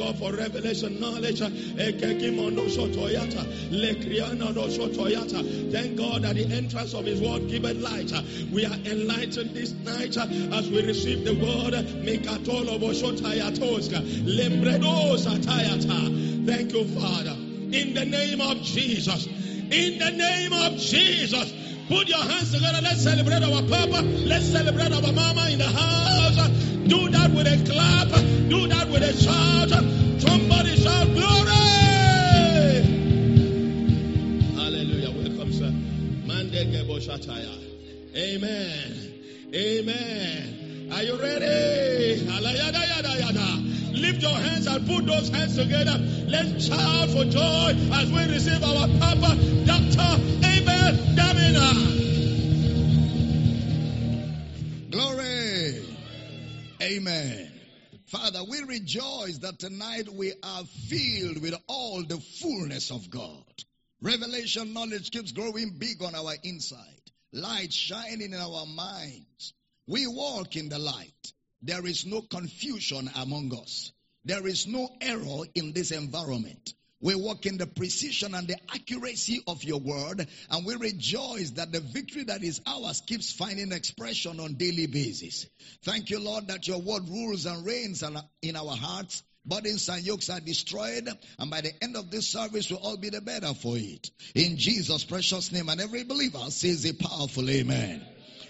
God for revelation knowledge. Eh, Sotoyata. Thank God that the entrance of His word giveth light. We are enlightened this night eh, as we receive the word. Eh, Satayata. Thank you, Father. In the name of Jesus. In the name of Jesus. Put your hands together. Let's celebrate our Papa. Let's celebrate our Mama in the house. Do that with a clap. Do that with a shout. Somebody shout glory. Hallelujah. Welcome, sir. Amen. Amen. Are you ready? Lift your hands and put those hands together. Let's shout for joy as we receive our Papa, Dr. Abel Damina. Glory. Amen. Father, we rejoice that tonight we are filled with all the fullness of God. Revelation knowledge keeps growing big on our inside. Light shining in our minds. We walk in the light. There is no confusion among us. There is no error in this environment. We walk in the precision and the accuracy of your word, and we rejoice that the victory that is ours keeps finding expression on daily basis. Thank you, Lord, that your word rules and reigns uh, in our hearts. Burdens and yokes are destroyed, and by the end of this service, we'll all be the better for it. In Jesus' precious name, and every believer says a powerful amen.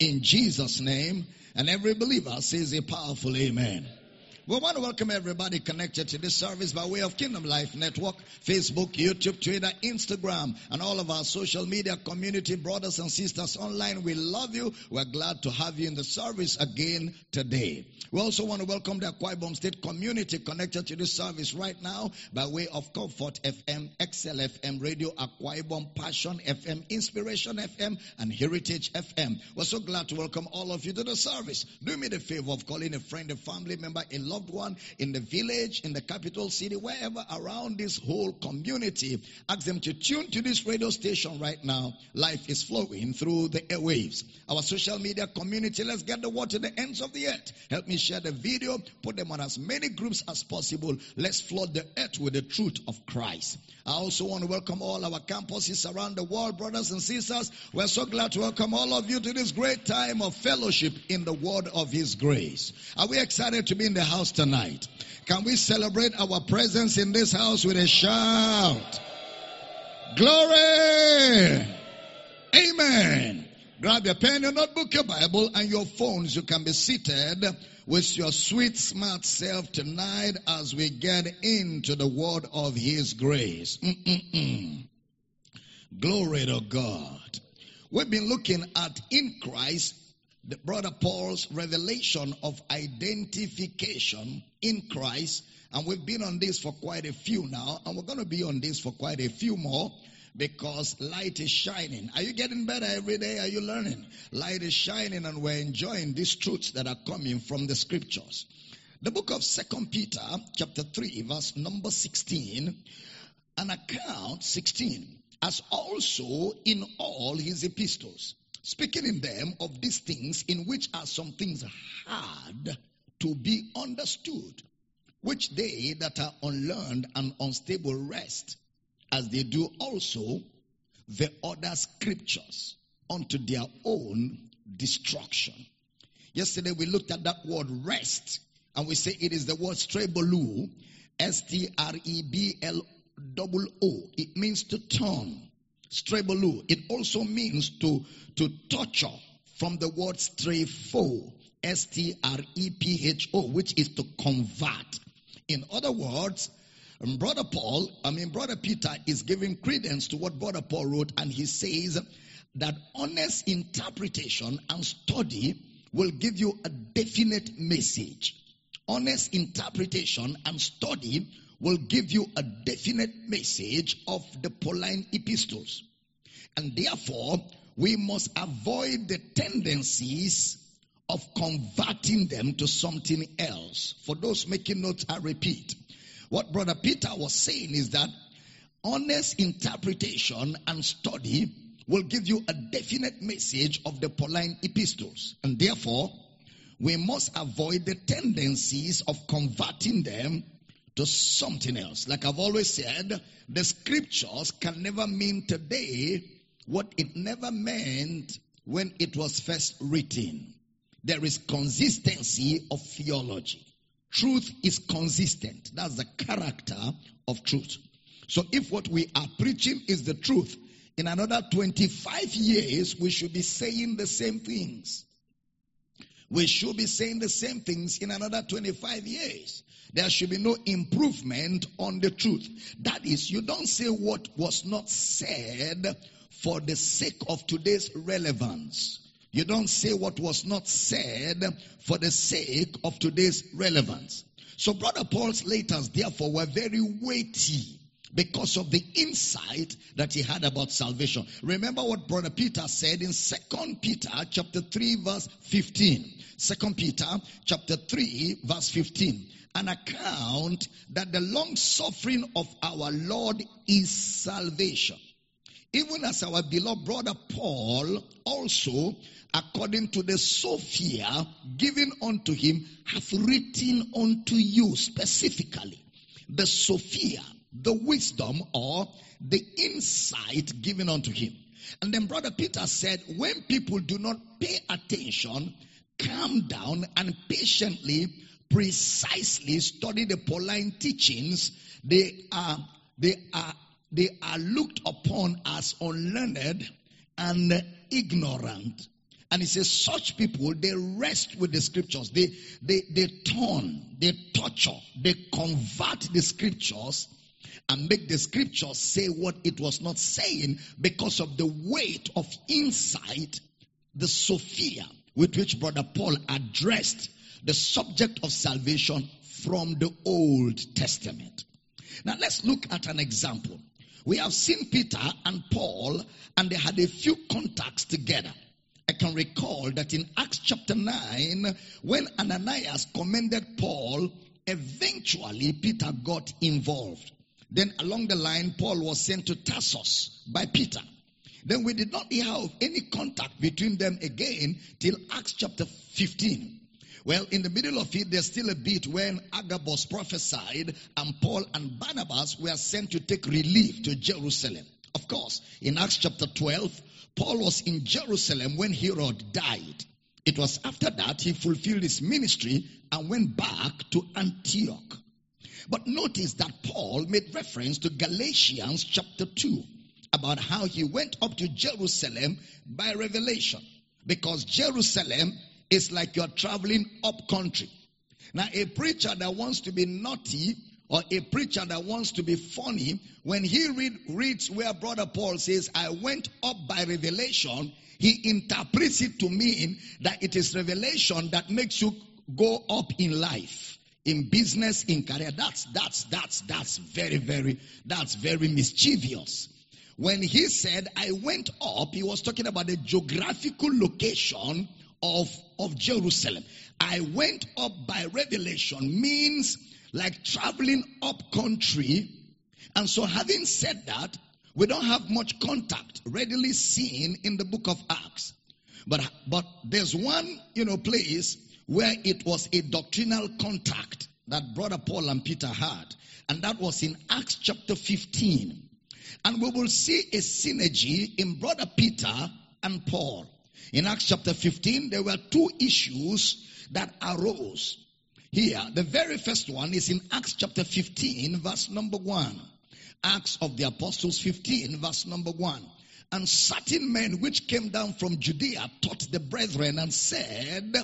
In Jesus' name, and every believer says a powerful amen. We want to welcome everybody connected to this service by way of Kingdom Life Network, Facebook, YouTube, Twitter, Instagram, and all of our social media community brothers and sisters online. We love you. We're glad to have you in the service again today. We also want to welcome the Akwa Ibom State community connected to this service right now by way of Comfort FM, XL FM, Radio Akwa Ibom, Passion FM, Inspiration FM, and Heritage FM. We're so glad to welcome all of you to the service. Do me the favor of calling a friend, a family member, a loved one in the village, in the capital city, wherever around this whole community. Ask them to tune to this radio station right now. Life is flowing through the airwaves. Our social media community, let's get the word to the ends of the earth. Help me share the video, put them on as many groups as possible. Let's flood the earth with the truth of Christ. I also want to welcome all our campuses around the world, brothers and sisters. We're so glad to welcome all of you to this great time of fellowship in the word of His grace. Are we excited to be in the house tonight? Can we celebrate our presence in this house with a shout? Glory! Amen. Grab your pen, your notebook, your Bible, and your phones. You can be seated with your sweet, smart self tonight as we get into the word of His grace. Mm-mm-mm. Glory to God. We've been looking at in Christ the brother Paul's revelation of identification in Christ. And we've been on this for quite a few now, and we're going to be on this for quite a few more because light is shining. Are you getting better every day? Are you learning? Light is shining, and we're enjoying these truths that are coming from the scriptures. The book of Second Peter, chapter 3, verse number 16, an account 16, as also in all his epistles speaking in them of these things in which are some things hard to be understood, which they that are unlearned and unstable rest, as they do also the other scriptures unto their own destruction. Yesterday we looked at that word rest, and we say it is the word strebolu, S-T-R-E-B-L-O-O. It means to turn. Strebolu. It also means to, to torture from the word strepho, S-T-R-E-P-H-O, which is to convert. In other words, Brother Paul, I mean, Brother Peter is giving credence to what Brother Paul wrote, and he says that honest interpretation and study will give you a definite message. Honest interpretation and study will give you a definite message of the Pauline epistles. And therefore, we must avoid the tendencies of converting them to something else. For those making notes, I repeat. What Brother Peter was saying is that honest interpretation and study will give you a definite message of the Pauline epistles. And therefore, we must avoid the tendencies of converting them to something else. Like I've always said, the scriptures can never mean today what it never meant when it was first written. There is consistency of theology. Truth is consistent. That's the character of truth. So if what we are preaching is the truth, in another 25 years, we should be saying the same things. We should be saying the same things in another 25 years. There should be no improvement on the truth. That is, you don't say what was not said for the sake of today's relevance. You don't say what was not said for the sake of today's relevance. So Brother Paul's letters therefore were very weighty because of the insight that he had about salvation. Remember what brother Peter said in Second Peter chapter 3 verse 15. Second Peter chapter 3 verse 15. An account that the long suffering of our Lord is salvation. Even as our beloved brother Paul also, according to the Sophia given unto him, hath written unto you specifically. The Sophia the wisdom or the insight given unto him. And then Brother Peter said, when people do not pay attention, calm down and patiently, precisely study the Pauline teachings, they are, they are, they are looked upon as unlearned and ignorant. And he says, such people, they rest with the scriptures. They, they, they turn, they torture, they convert the scriptures and make the scriptures say what it was not saying because of the weight of insight, the Sophia with which Brother Paul addressed the subject of salvation from the Old Testament. Now let's look at an example. We have seen Peter and Paul, and they had a few contacts together. I can recall that in Acts chapter 9, when Ananias commended Paul, eventually Peter got involved. Then along the line, Paul was sent to Tarsus by Peter. Then we did not have any contact between them again till Acts chapter 15. Well, in the middle of it, there's still a bit when Agabus prophesied and Paul and Barnabas were sent to take relief to Jerusalem. Of course, in Acts chapter 12, Paul was in Jerusalem when Herod died. It was after that he fulfilled his ministry and went back to Antioch. But notice that Paul made reference to Galatians chapter 2 about how he went up to Jerusalem by revelation. Because Jerusalem is like you're traveling up country. Now, a preacher that wants to be naughty or a preacher that wants to be funny, when he read, reads where Brother Paul says, I went up by revelation, he interprets it to mean that it is revelation that makes you go up in life in business, in career. That's, that's, that's, that's very, very, that's very mischievous. When he said, I went up, he was talking about the geographical location of, of Jerusalem. I went up by revelation means like traveling up country. And so having said that, we don't have much contact readily seen in the book of Acts. But, but there's one, you know, place where it was a doctrinal contact that brother Paul and Peter had. And that was in Acts chapter 15. And we will see a synergy in brother Peter and Paul. In Acts chapter 15, there were two issues that arose. Here, the very first one is in Acts chapter 15, verse number 1. Acts of the Apostles 15, verse number 1. And certain men which came down from Judea taught the brethren and said,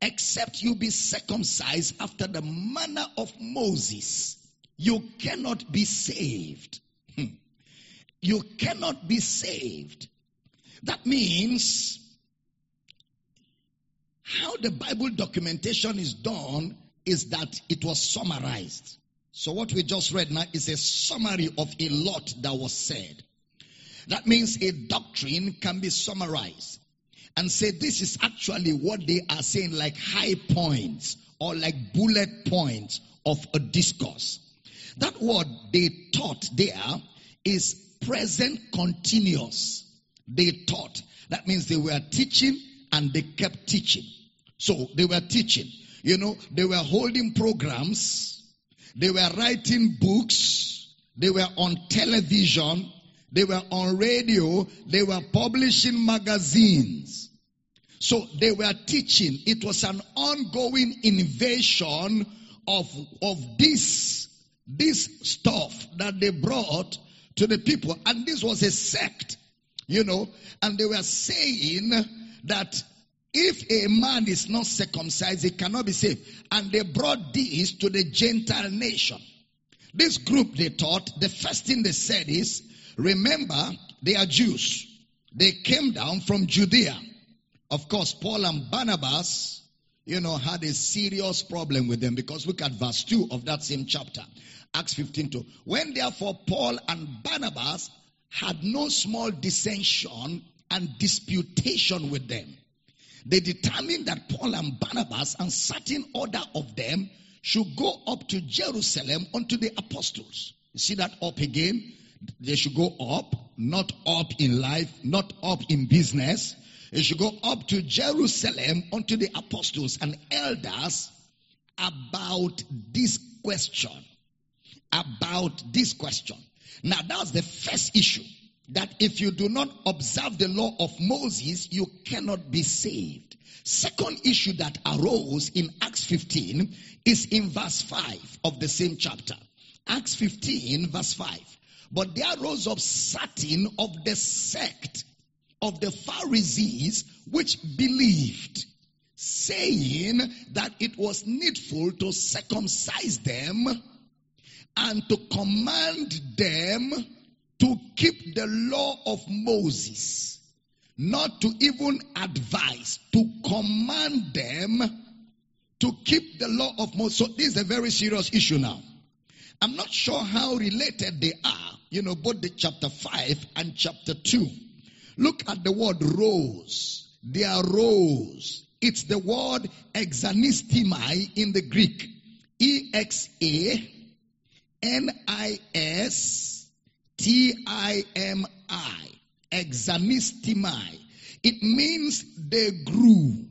except you be circumcised after the manner of Moses, you cannot be saved. Hmm. You cannot be saved. That means how the Bible documentation is done is that it was summarized. So what we just read now is a summary of a lot that was said. That means a doctrine can be summarized and say this is actually what they are saying like high points or like bullet points of a discourse. That word they taught there is present continuous. They taught. That means they were teaching and they kept teaching. So they were teaching. You know, they were holding programs. They were writing books. They were on television. They were on radio. They were publishing magazines. So they were teaching. It was an ongoing invasion of, of this, this stuff that they brought to the people. And this was a sect, you know, and they were saying that if a man is not circumcised, he cannot be saved. And they brought this to the Gentile nation. This group they taught, the first thing they said is, remember, they are Jews. They came down from Judea. Of course, Paul and Barnabas, you know, had a serious problem with them because look at verse 2 of that same chapter. Acts 15 2. When therefore Paul and Barnabas had no small dissension and disputation with them, they determined that Paul and Barnabas and certain order of them should go up to Jerusalem unto the apostles. You see that up again? They should go up, not up in life, not up in business. They should go up to Jerusalem unto the apostles and elders about this question about this question. Now, that's the first issue. That if you do not observe the law of Moses, you cannot be saved. Second issue that arose in Acts 15 is in verse 5 of the same chapter. Acts 15, verse 5. But there rose up certain of the sect of the Pharisees which believed, saying that it was needful to circumcise them and to command them to keep the law of Moses. Not to even advise, to command them to keep the law of Moses. So this is a very serious issue now. I'm not sure how related they are, you know, both the chapter 5 and chapter 2. Look at the word rose. They are rose. It's the word exanistimai in the Greek. E-X-A N I S T I M I. Exanistimai. It means they grew.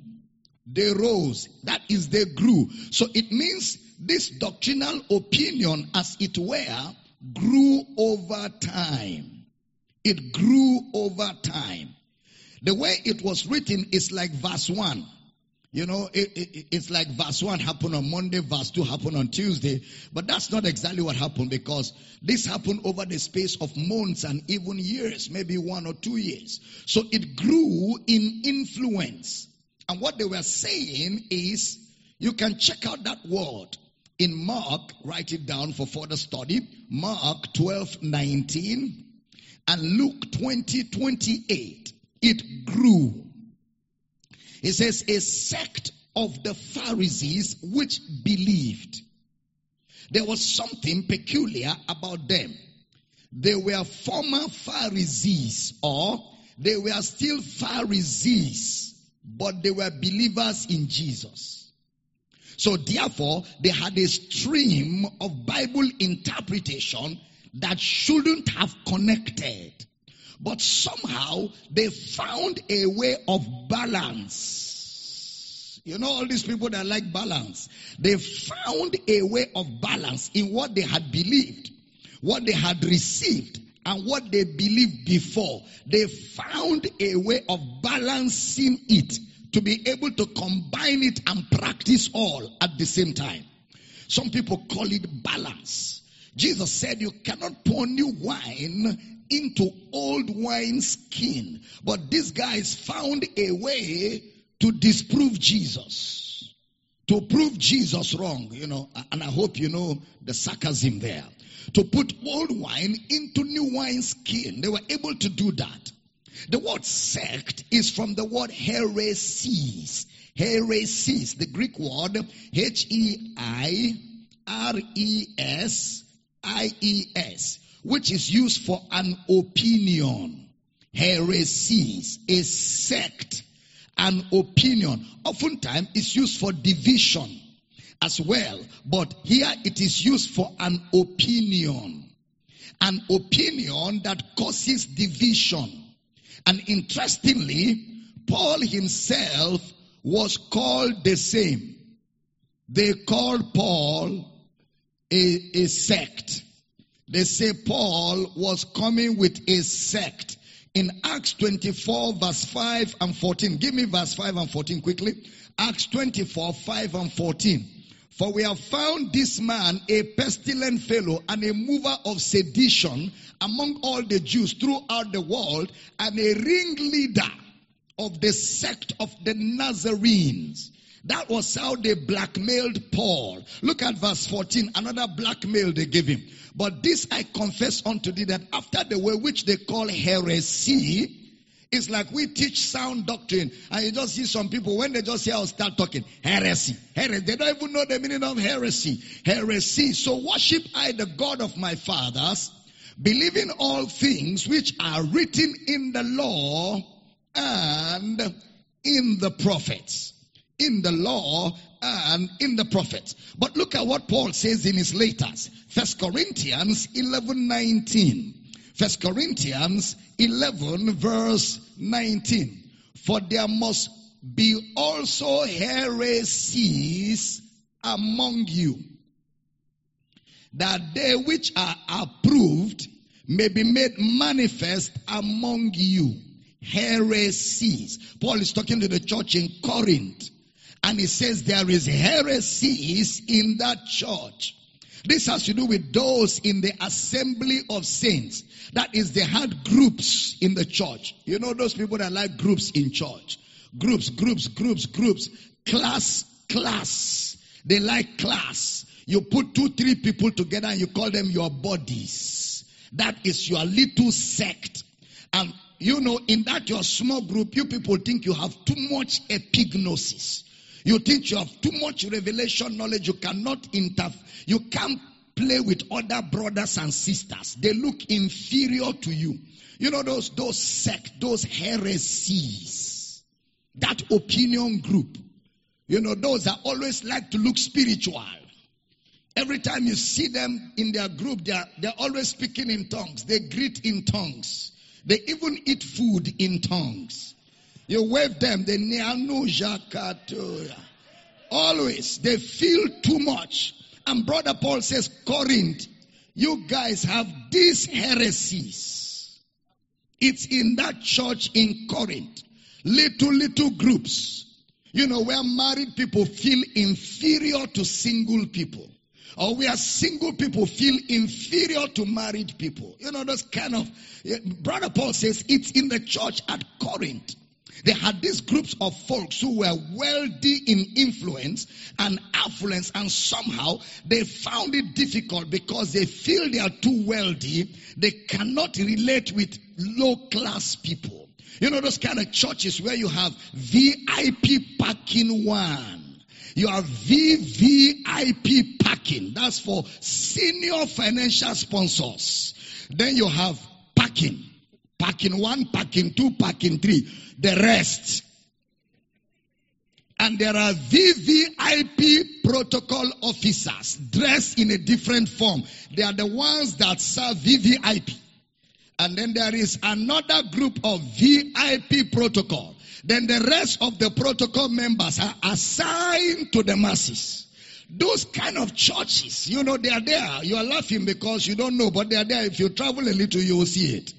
They rose. That is they grew. So it means this doctrinal opinion, as it were, grew over time. It grew over time. The way it was written is like verse 1. You know, it, it, it's like verse 1 happened on Monday, verse 2 happened on Tuesday. But that's not exactly what happened because this happened over the space of months and even years, maybe one or two years. So it grew in influence. And what they were saying is, you can check out that word in Mark, write it down for further study. Mark 12, 19 and Luke 20, 28. It grew. It says, a sect of the Pharisees which believed. There was something peculiar about them. They were former Pharisees or they were still Pharisees, but they were believers in Jesus. So therefore, they had a stream of Bible interpretation that shouldn't have connected. But somehow they found a way of balance. You know, all these people that like balance, they found a way of balance in what they had believed, what they had received, and what they believed before. They found a way of balancing it to be able to combine it and practice all at the same time. Some people call it balance. Jesus said you cannot pour new wine into old wine skin. But these guys found a way to disprove Jesus. To prove Jesus wrong, you know, and I hope you know the sarcasm there. To put old wine into new wine skin. They were able to do that. The word sect is from the word heresies. Heresies, the Greek word H E I R E S I E S, which is used for an opinion. Heresies, a sect, an opinion. Oftentimes it's used for division as well, but here it is used for an opinion. An opinion that causes division. And interestingly, Paul himself was called the same. They called Paul a, a sect. They say Paul was coming with a sect. In Acts 24 verse 5 and 14. Give me verse 5 and 14 quickly. Acts 24, 5 and 14. For we have found this man a pestilent fellow and a mover of sedition among all the Jews throughout the world and a ringleader of the sect of the Nazarenes. That was how they blackmailed Paul. Look at verse 14. Another blackmail they gave him. But this I confess unto thee that after the way which they call heresy, it's like we teach sound doctrine, and you just see some people when they just hear us start talking heresy, heresy. They don't even know the meaning of heresy, heresy. So worship I the God of my fathers, believing all things which are written in the law and in the prophets, in the law and in the prophets. But look at what Paul says in his letters, First Corinthians eleven nineteen. First Corinthians 11 verse 19. For there must be also heresies among you, that they which are approved may be made manifest among you. Heresies. Paul is talking to the church in Corinth, and he says there is heresies in that church. This has to do with those in the assembly of saints. That is, they had groups in the church. You know those people that like groups in church. Groups, groups, groups, groups. Class, class. They like class. You put two, three people together and you call them your bodies. That is your little sect. And you know, in that your small group, you people think you have too much epignosis. You think you have too much revelation knowledge. You cannot inter, you can't play with other brothers and sisters. They look inferior to you. You know those, those sect, those heresies. That opinion group. You know, those that always like to look spiritual. Every time you see them in their group, they're, they're always speaking in tongues. They greet in tongues. They even eat food in tongues. You wave them, they Always, they feel too much. And brother Paul says, Corinth, you guys have these heresies. It's in that church in Corinth. Little, little groups. You know, where married people feel inferior to single people. Or where single people feel inferior to married people. You know, those kind of, eh, brother Paul says it's in the church at Corinth. They had these groups of folks who were wealthy in influence and affluence, and somehow they found it difficult because they feel they are too wealthy. They cannot relate with low class people. You know, those kind of churches where you have VIP parking one. You have VVIP parking. That's for senior financial sponsors. Then you have parking. Parking one, parking two, parking three the rest. And there are VVIP protocol officers dressed in a different form. They are the ones that serve VVIP. And then there is another group of VIP protocol. Then the rest of the protocol members are assigned to the masses. Those kind of churches, you know, they are there. You are laughing because you don't know, but they are there. If you travel a little, you will see it.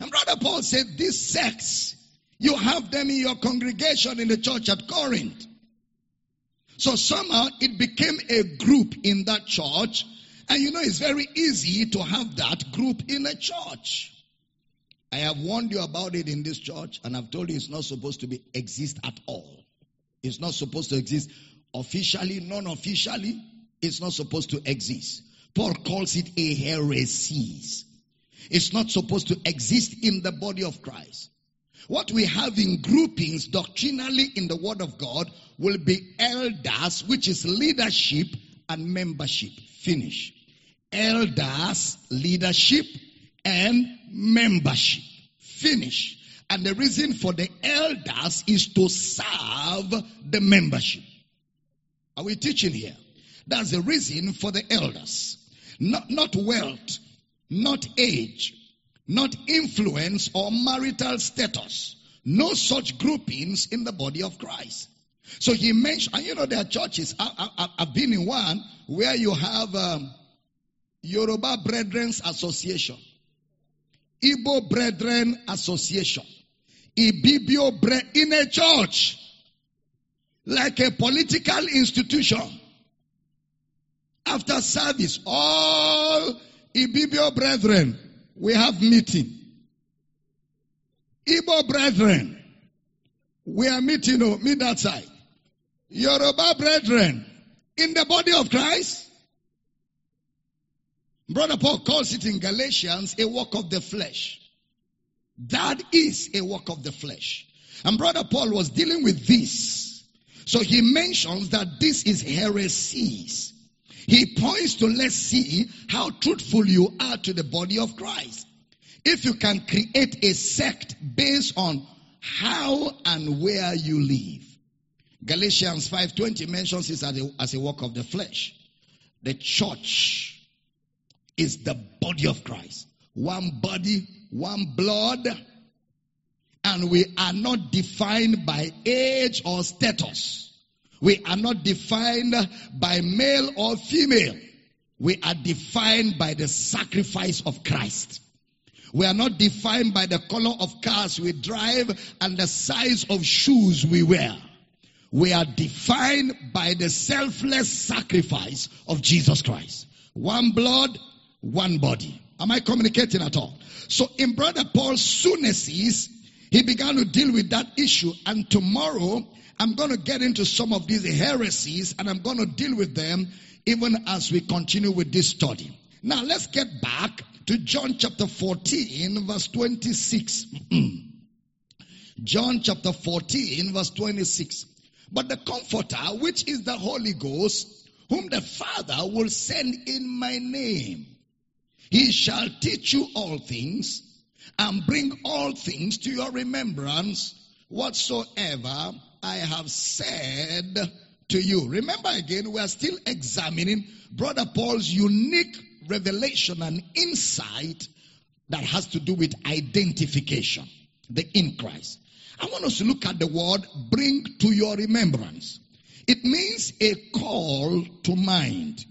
And Brother Paul said, these sects, you have them in your congregation in the church at Corinth. So somehow it became a group in that church. And you know, it's very easy to have that group in a church. I have warned you about it in this church, and I've told you it's not supposed to be exist at all. It's not supposed to exist officially, non-officially. It's not supposed to exist. Paul calls it a heresy. It's not supposed to exist in the body of Christ. What we have in groupings doctrinally in the Word of God will be elders, which is leadership and membership. Finish. Elders, leadership, and membership. Finish. And the reason for the elders is to serve the membership. Are we teaching here? That's the reason for the elders. Not, not wealth, not age, not influence or marital status. No such groupings in the body of Christ. So he mentioned, and you know, there are churches. I, have been in one where you have um, Yoruba Brethren's Association, Igbo Brethren Association, Ibibio Bre in a church, like a political institution. After service, all Ibibio Brethren, we have meeting. Igbo Brethren, we are meeting, oh, meet that side. Yoruba Brethren, in the body of Christ. Brother Paul calls it in Galatians a work of the flesh. That is a work of the flesh. And Brother Paul was dealing with this. So he mentions that this is heresies. He points to let's see how truthful you are to the body of Christ. If you can create a sect based on how and where you live. Galatians 5:20 mentions this as a, as a work of the flesh. The church is the body of Christ. One body, one blood, and we are not defined by age or status. We are not defined by male or female. We are defined by the sacrifice of Christ. We are not defined by the color of cars we drive and the size of shoes we wear. We are defined by the selfless sacrifice of Jesus Christ. One blood, one body. Am I communicating at all? So in Brother Paul's sunesis, he began to deal with that issue. And tomorrow, I'm going to get into some of these heresies and I'm going to deal with them even as we continue with this study. Now let's get back to John chapter 14 verse 26. John chapter 14 verse 26. But the comforter, which is the Holy Ghost, whom the Father will send in my name, he shall teach you all things and bring all things to your remembrance whatsoever I have said to you. Remember again, we are still examining Brother Paul's unique revelation and insight that has to do with identification, the in Christ. I want us to look at the word bring to your remembrance. It means a call to mind.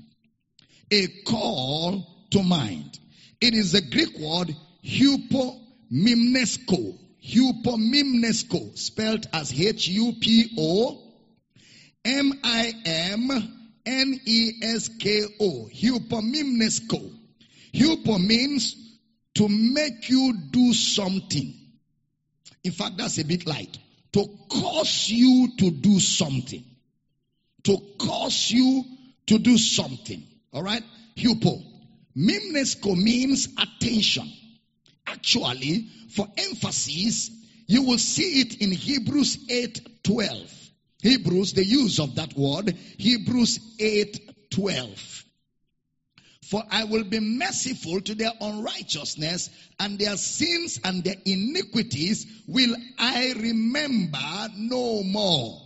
A call to mind. It is the Greek word hupomimnesko. Hupomimnesko, spelled as H-U-P-O M-I-M-N-E-S-K-O. Hupomimnesko. Hupo means to make you do something. In fact, that's a bit light. To cause you to do something. To cause you to do something. All right? Hupo. Mimnesko means attention. Actually, for emphasis, you will see it in Hebrews 8:12. Hebrews, the use of that word, Hebrews 8:12. For I will be merciful to their unrighteousness and their sins and their iniquities will I remember no more.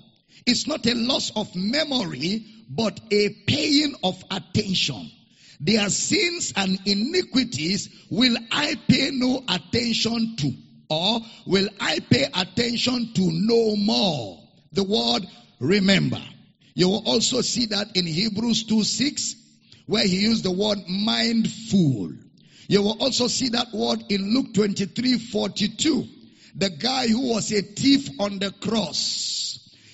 It's not a loss of memory, but a paying of attention. Their sins and iniquities will I pay no attention to, or will I pay attention to no more. The word remember. You will also see that in Hebrews 2 6 where he used the word mindful. You will also see that word in Luke 23 42. The guy who was a thief on the cross.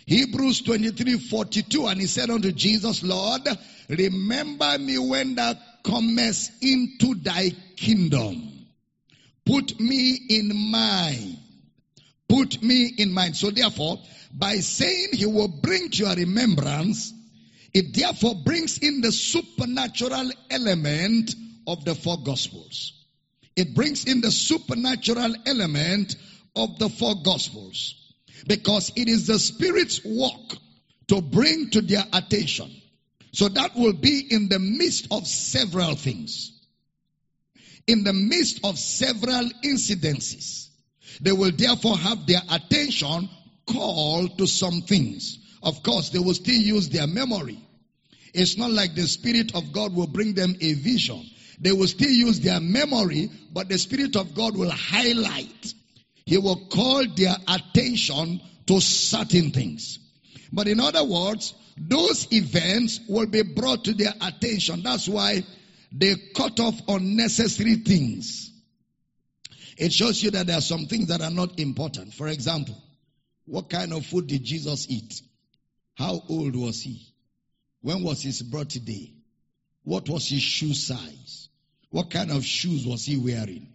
Hebrews 23 42. And he said unto Jesus, Lord, remember me when thou comest into thy kingdom. Put me in mind. Put me in mind. So therefore, by saying he will bring to your remembrance, it therefore brings in the supernatural element of the four gospels. It brings in the supernatural element of the four gospels because it is the Spirit's work to bring to their attention. So that will be in the midst of several things. In the midst of several incidences. They will therefore have their attention called to some things. Of course, they will still use their memory. It's not like the Spirit of God will bring them a vision. They will still use their memory, but the Spirit of God will highlight. He will call their attention to certain things. But in other words, those events will be brought to their attention. That's why they cut off unnecessary things. It shows you that there are some things that are not important. For example, what kind of food did Jesus eat? How old was he? When was his birthday? What was his shoe size? What kind of shoes was he wearing?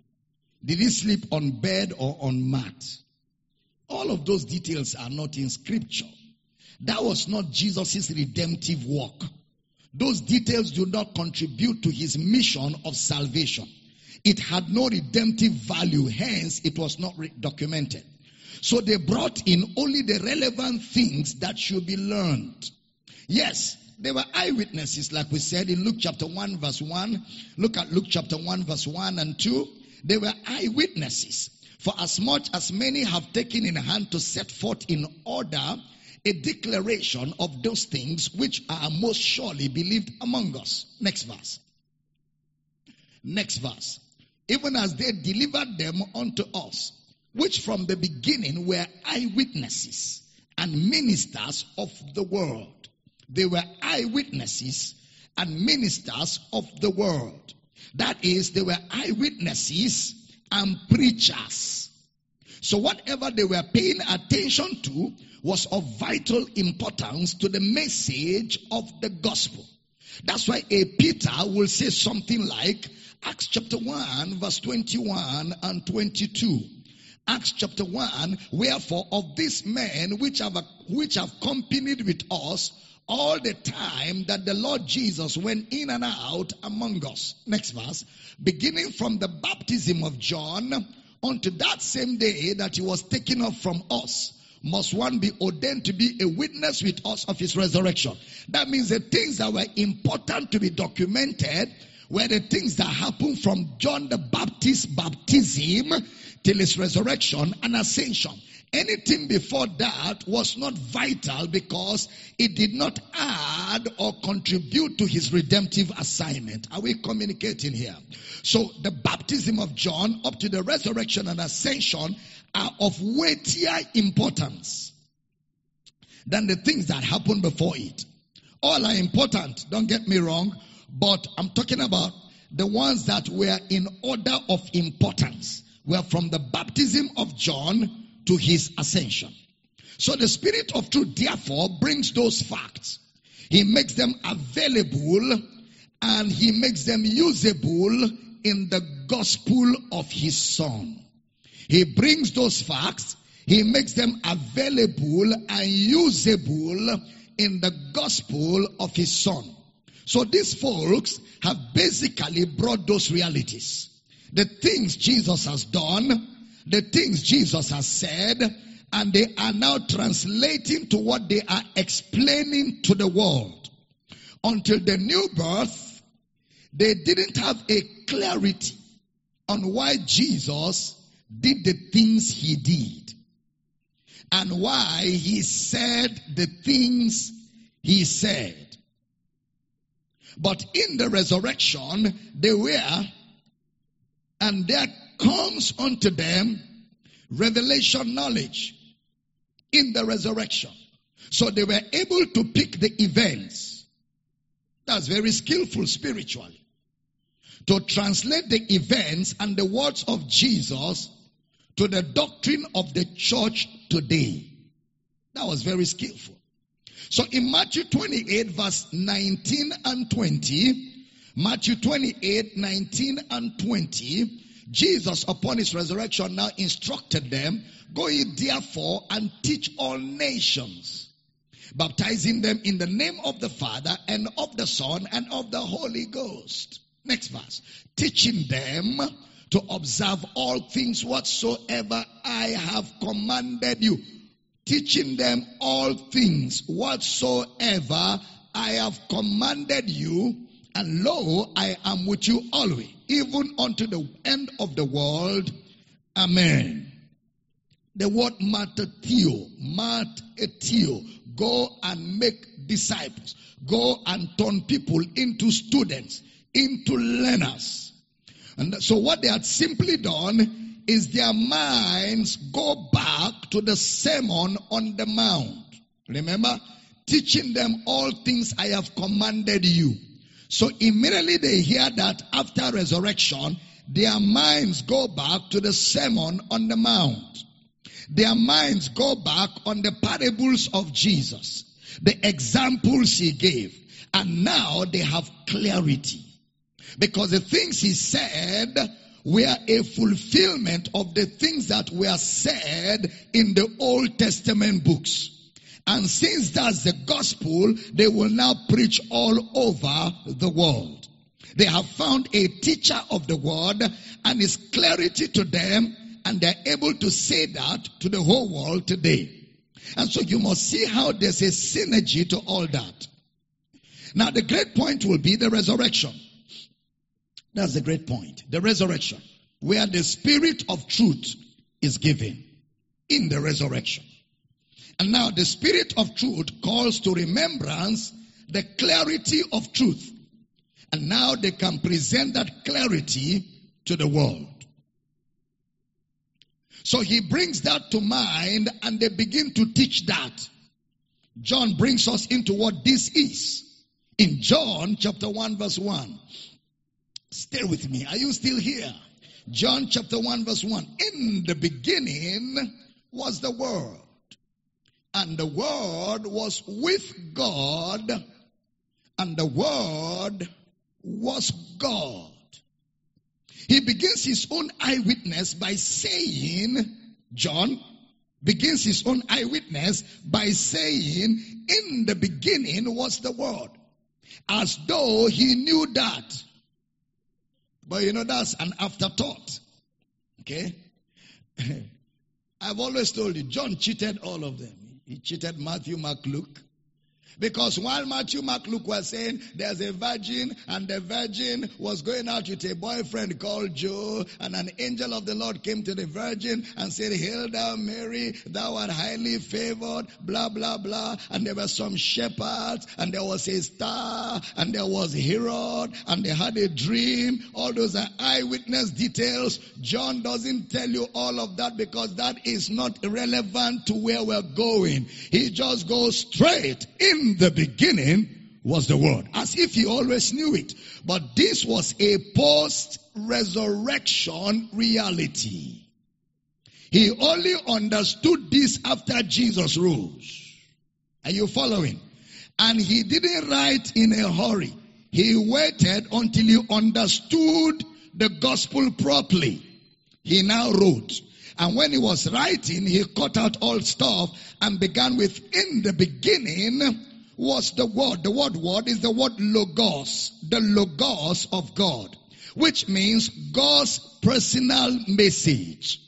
Did he sleep on bed or on mat? All of those details are not in scripture. That was not Jesus' redemptive work. Those details do not contribute to his mission of salvation. It had no redemptive value, hence it was not documented. So they brought in only the relevant things that should be learned. Yes, they were eyewitnesses, like we said in Luke chapter 1, verse 1. Look at Luke chapter 1, verse 1 and 2. They were eyewitnesses. For as much as many have taken in hand to set forth in order a declaration of those things which are most surely believed among us. Next verse. Next verse. Even as they delivered them unto us, which from the beginning were eyewitnesses and ministers of the world. They were eyewitnesses and ministers of the world. That is, they were eyewitnesses and preachers. So whatever they were paying attention to was of vital importance to the message of the gospel. That's why a Peter will say something like Acts chapter 1 verse 21 and 22. Acts chapter 1, wherefore of these men which have, which have accompanied with us all the time that the Lord Jesus went in and out among us. Next verse. Beginning from the baptism of John unto that same day that he was taken up from us, must one be ordained to be a witness with us of his resurrection. That means the things that were important to be documented were the things that happened from John the Baptist's baptism till his resurrection and ascension. Anything before that was not vital because it did not add or contribute to his redemptive assignment. Are we communicating here? So the baptism of John up to the resurrection and ascension are of weightier importance than the things that happened before it. All are important, don't get me wrong, but I'm talking about the ones that were in order of importance. Were from the baptism of John to his ascension. So the Spirit of truth therefore brings those facts. He makes them available and he makes them usable in the gospel of his son. He brings those facts, he makes them available and usable in the gospel of his son. So these folks have basically brought those realities. The things Jesus has done, the things Jesus has said, and they are now translating to what they are explaining to the world. Until the new birth, they didn't have a clarity on why Jesus did the things he did and why he said the things he said. But in the resurrection, they were, and there comes unto them revelation knowledge in the resurrection. So they were able to pick the events. That's very skillful spiritually. To translate the events and the words of Jesus to the doctrine of the church today. That was very skillful. So in Matthew 28 verse 19 and 20, Matthew 28, 19 and 20, Jesus, upon his resurrection, now instructed them, Go ye therefore and teach all nations, baptizing them in the name of the Father and of the Son and of the Holy Ghost. Next verse. Teaching them to observe all things whatsoever I have commanded you, teaching them all things whatsoever I have commanded you, and lo, I am with you always, even unto the end of the world. Amen. The word matatio, matatio, go and make disciples, go and turn people into students, into learners. And so what they had simply done is their minds go back to the sermon on the mount. Remember? Teaching them all things I have commanded you. So immediately they hear that after resurrection, their minds go back to the sermon on the mount. Their minds go back on the parables of Jesus, the examples he gave, and now they have clarity. Because the things he said were a fulfillment of the things that were said in the Old Testament books. And since that's the gospel, they will now preach all over the world. They have found a teacher of the word and his clarity to them and they're able to say that to the whole world today. And so you must see how there's a synergy to all that. Now the great point will be the resurrection. That's the great point. The resurrection. Where the spirit of truth is given in the resurrection. And now the spirit of truth calls to remembrance the clarity of truth. And now they can present that clarity to the world. So he brings that to mind and they begin to teach that. John brings us into what this is. In John chapter 1 verse 1. Stay with me. Are you still here? John chapter 1 verse 1. In the beginning was the Word. And the Word was with God. And the Word was God. He begins his own eyewitness by saying, John begins his own eyewitness by saying, in the beginning was the word. As though he knew that. But you know, that's an afterthought. Okay? I've always told you, John cheated all of them. He cheated Matthew, Mark, Luke. Because while Matthew, Mark, Luke were saying there's a virgin and the virgin was going out with a boyfriend called Joe and an angel of the Lord came to the virgin and said, Hail thou Mary, thou art highly favored, blah, blah, blah. And there were some shepherds and there was a star and there was Herod and they had a dream. All those are eyewitness details. John doesn't tell you all of that because that is not relevant to where we're going. He just goes straight in the beginning was the word. As if he always knew it. But this was a post resurrection reality. He only understood this after Jesus rose. Are you following? And he didn't write in a hurry. He waited until he understood the gospel properly. He now wrote. And when he was writing, he cut out all stuff and began with, in the beginning was the word. The word word is the word logos, the logos of God, which means God's personal message.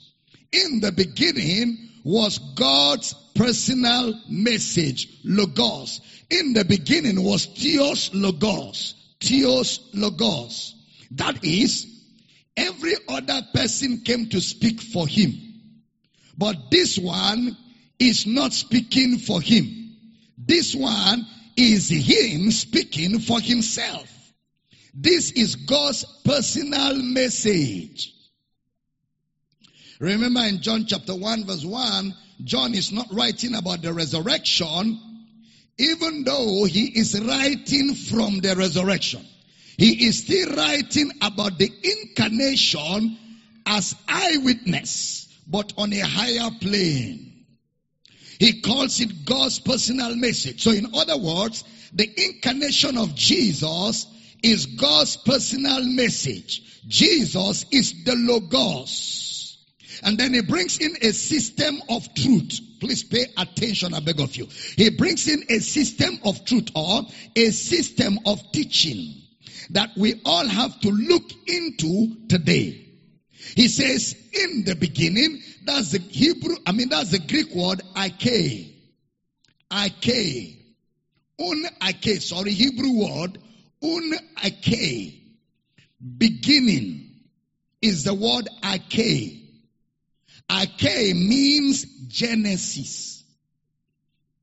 In the beginning was God's personal message, logos. In the beginning was Theos logos, Theos logos. That is, every other person came to speak for him. But this one is not speaking for him. This one is him speaking for himself. This is God's personal message. Remember in John chapter 1 verse 1, John is not writing about the resurrection, even though he is writing from the resurrection. He is still writing about the incarnation as eyewitness, but on a higher plane. He calls it God's personal message. So in other words, the incarnation of Jesus is God's personal message. Jesus is the Logos. And then he brings in a system of truth. Please pay attention, I beg of you. He brings in a system of truth or a system of teaching that we all have to look into today. He says, in the beginning, that's the Hebrew, I mean, that's the Greek word, ake. Ake. Un ake, sorry, Hebrew word, un ake. Beginning is the word ake. Ake means Genesis.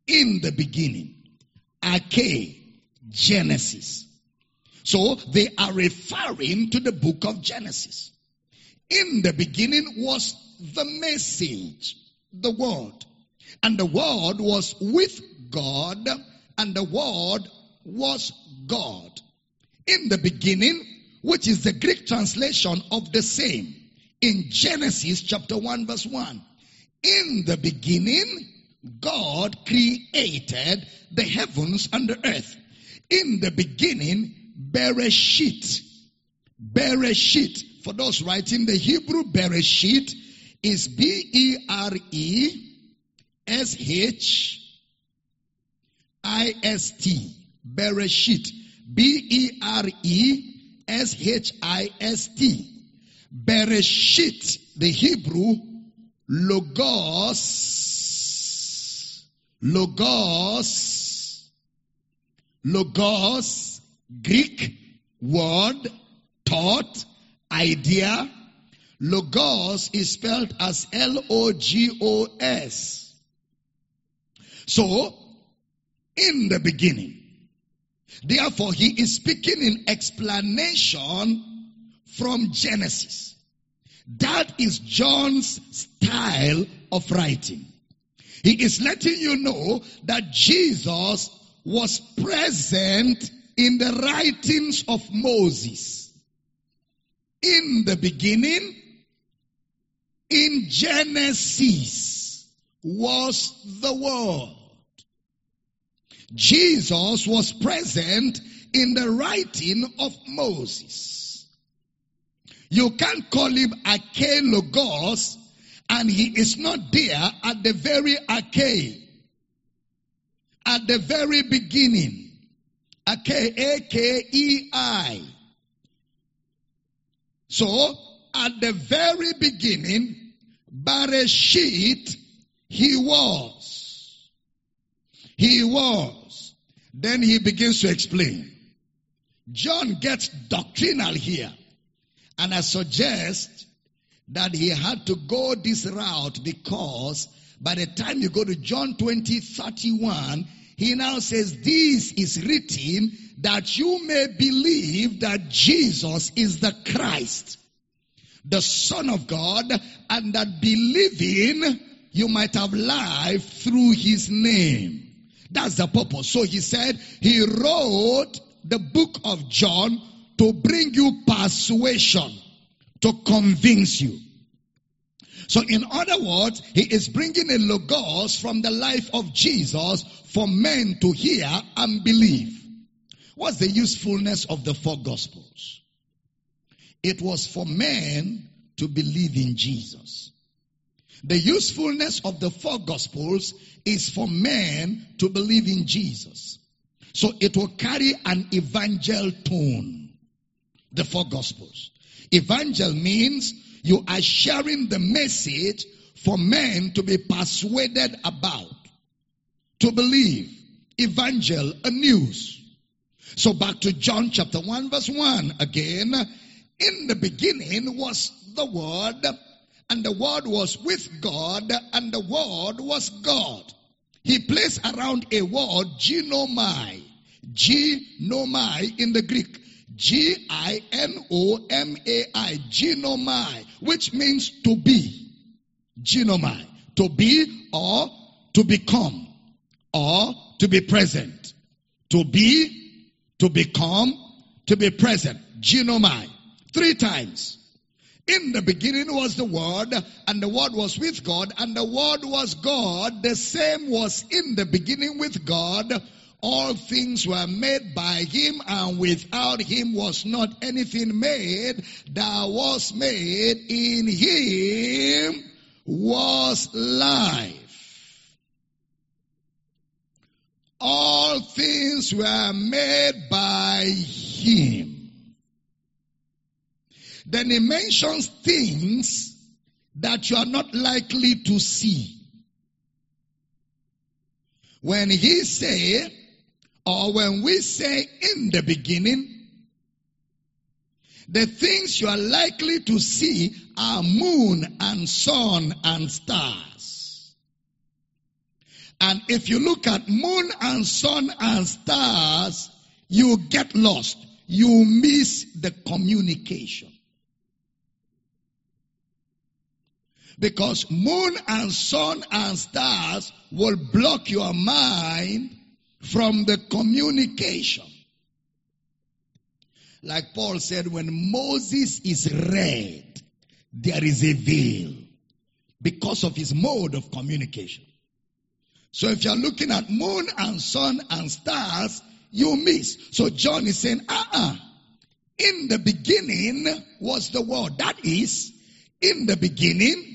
In the beginning. Ake. Genesis. So they are referring to the book of Genesis. In the beginning was the message, the word. And the word was with God, and the word was God. In the beginning, which is the Greek translation of the same, in Genesis chapter 1 verse 1. In the beginning, God created the heavens and the earth. In the beginning, Bereshit. Bereshit. For those writing the Hebrew, Bereshit is B E R E S H I S T. Bereshit. B E R E S H I S T. Bereshit, the Hebrew, Logos. Logos. Logos, Greek word, thought, idea. Logos is spelled as L-O-G-O-S. So, in the beginning. Therefore, he is speaking in explanation from Genesis. That is John's style of writing. He is letting you know that Jesus was present in the writings of Moses. In the beginning, in Genesis was the Word. Jesus was present in the writing of Moses. You can't call him Logos and he is not there at the very Ake. At the very beginning. Ake, A-K-E-I. So, at the very beginning, Bereshit, he was. He was. Then he begins to explain. John gets doctrinal here. And I suggest that he had to go this route because by the time you go to John 20, 31, he now says, This is written that you may believe that Jesus is the Christ, the Son of God, and that believing you might have life through his name. That's the purpose. So he said he wrote the book of John to bring you persuasion, to convince you. So in other words, he is bringing a logos from the life of Jesus for men to hear and believe. What's the usefulness of the four gospels? It was for men to believe in Jesus. The usefulness of the four gospels is for men to believe in Jesus. So it will carry an evangel tone. The four gospels. Evangel means you are sharing the message for men to be persuaded about, to believe. Evangel, a news. So back to John chapter 1 verse 1 again. In the beginning was the Word, and the Word was with God, and the Word was God. He placed around a word, ginomai. Ginomai in the Greek. G-I-N-O-M-A-I. Ginomai. Which means to be. Ginomai. To be or to become. Or to be present. To be, to become, to be present. Ginomai. Three times. In the beginning was the Word, and the Word was with God, and the Word was God. The same was in the beginning with God. All things were made by Him, and without Him was not anything made that was made. In Him was life. All things were made by Him Then he mentions things that you are not likely to see. When he say, or when we say in the beginning, the things you are likely to see are moon and sun and stars. And if you look at moon and sun and stars, you get lost. You miss the communication. Because moon and sun and stars will block your mind from the communication. Like Paul said, when Moses is read, there is a veil because of his mode of communication. So if you're looking at moon and sun and stars, you miss. So John is saying, uh-uh. In the beginning was the word. That is, in the beginning,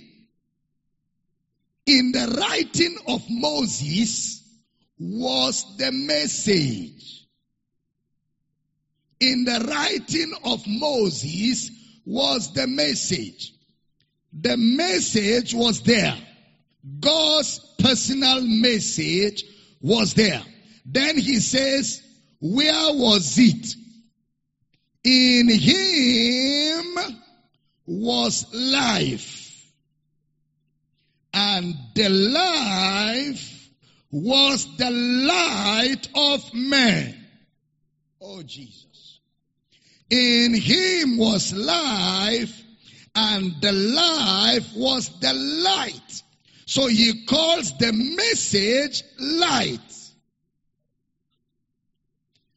in the writing of Moses was the message. In the writing of Moses was the message. The message was there. God's personal message was there. Then he says, where was it? In him was life. And the life was the light of men. Oh Jesus. In him was life and the life was the light. So he calls the message light.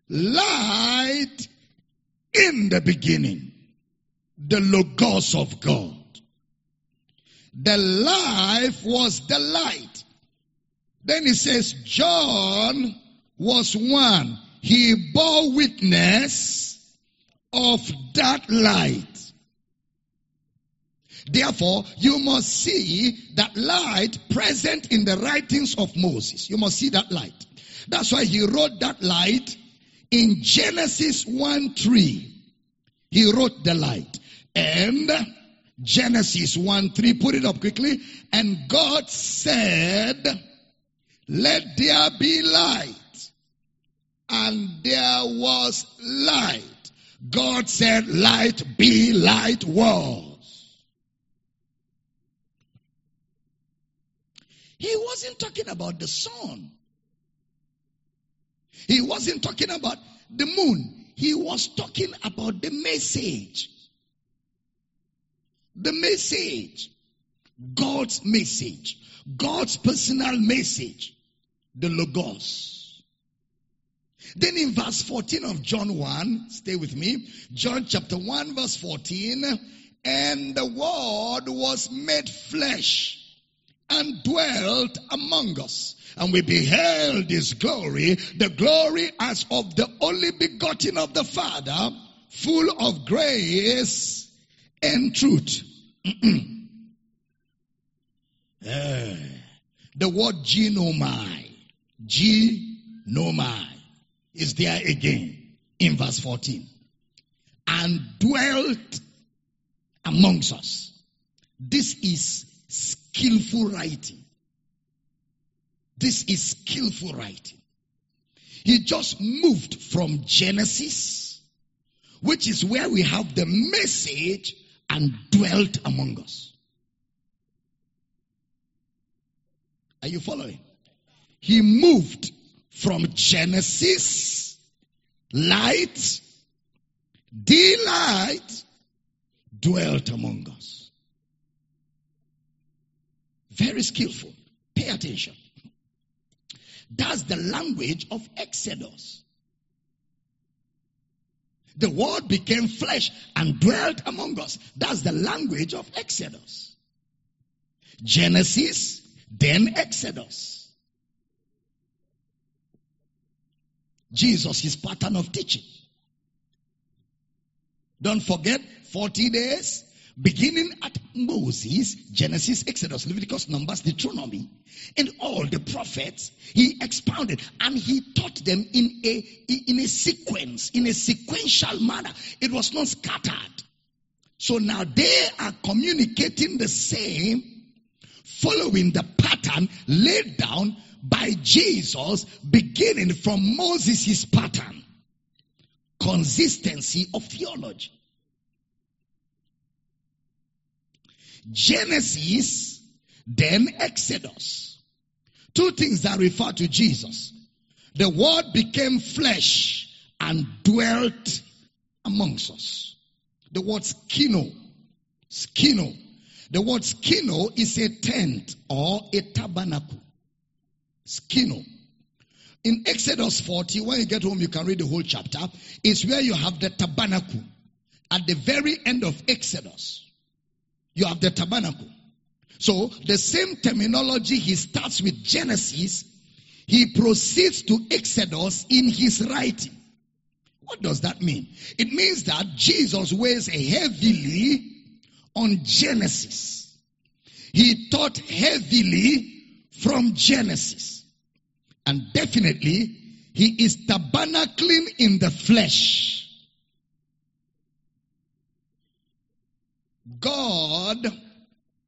Light in the beginning. The Logos of God. The life was the light. Then he says, John was one. He bore witness of that light. Therefore, you must see that light present in the writings of Moses. You must see that light. That's why he wrote that light in Genesis 1 3. He wrote the light. And Genesis 1 3, put it up quickly. And God said, Let there be light. And there was light. God said, Light be, light was. He wasn't talking about the sun. He wasn't talking about the moon. He was talking about the message. The message. God's message. God's personal message. The Logos. Then in verse 14 of John 1, stay with me. John chapter 1 verse 14. And the word was made flesh and dwelt among us. And we beheld his glory, the glory as of the only begotten of the Father, full of grace and truth. Eh, the word genomai, genomai is there again in verse 14. And dwelt amongst us. This is skillful writing. This is skillful writing. He just moved from Genesis, which is where we have the message, and dwelt among us. Are you following? He moved from Genesis, light, delight, dwelt among us. Very skillful. Pay attention. That's the language of Exodus. The word became flesh and dwelt among us. That's the language of Exodus. Genesis, then Exodus. Jesus, his pattern of teaching. Don't forget, 40 days, beginning at Moses, Genesis, Exodus, Leviticus, Numbers, Deuteronomy, and all the prophets, he expounded and he taught them in a in a sequence, in a sequential manner. It was not scattered. So now they are communicating the same, following the pattern laid down by Jesus, beginning from Moses' pattern. Consistency of theology. Genesis, then Exodus. Two things that refer to Jesus. The word became flesh and dwelt amongst us. The word skino, skino. The word skino is a tent or a tabernacle. Skino. In Exodus 40, when you get home, you can read the whole chapter. It's where you have the tabernacle. At the very end of Exodus, you have the tabernacle. So the same terminology he starts with Genesis, he proceeds to Exodus in his writing. What does that mean? It means that Jesus weighs heavily on Genesis. He taught heavily from Genesis. And definitely, he is tabernacling in the flesh. God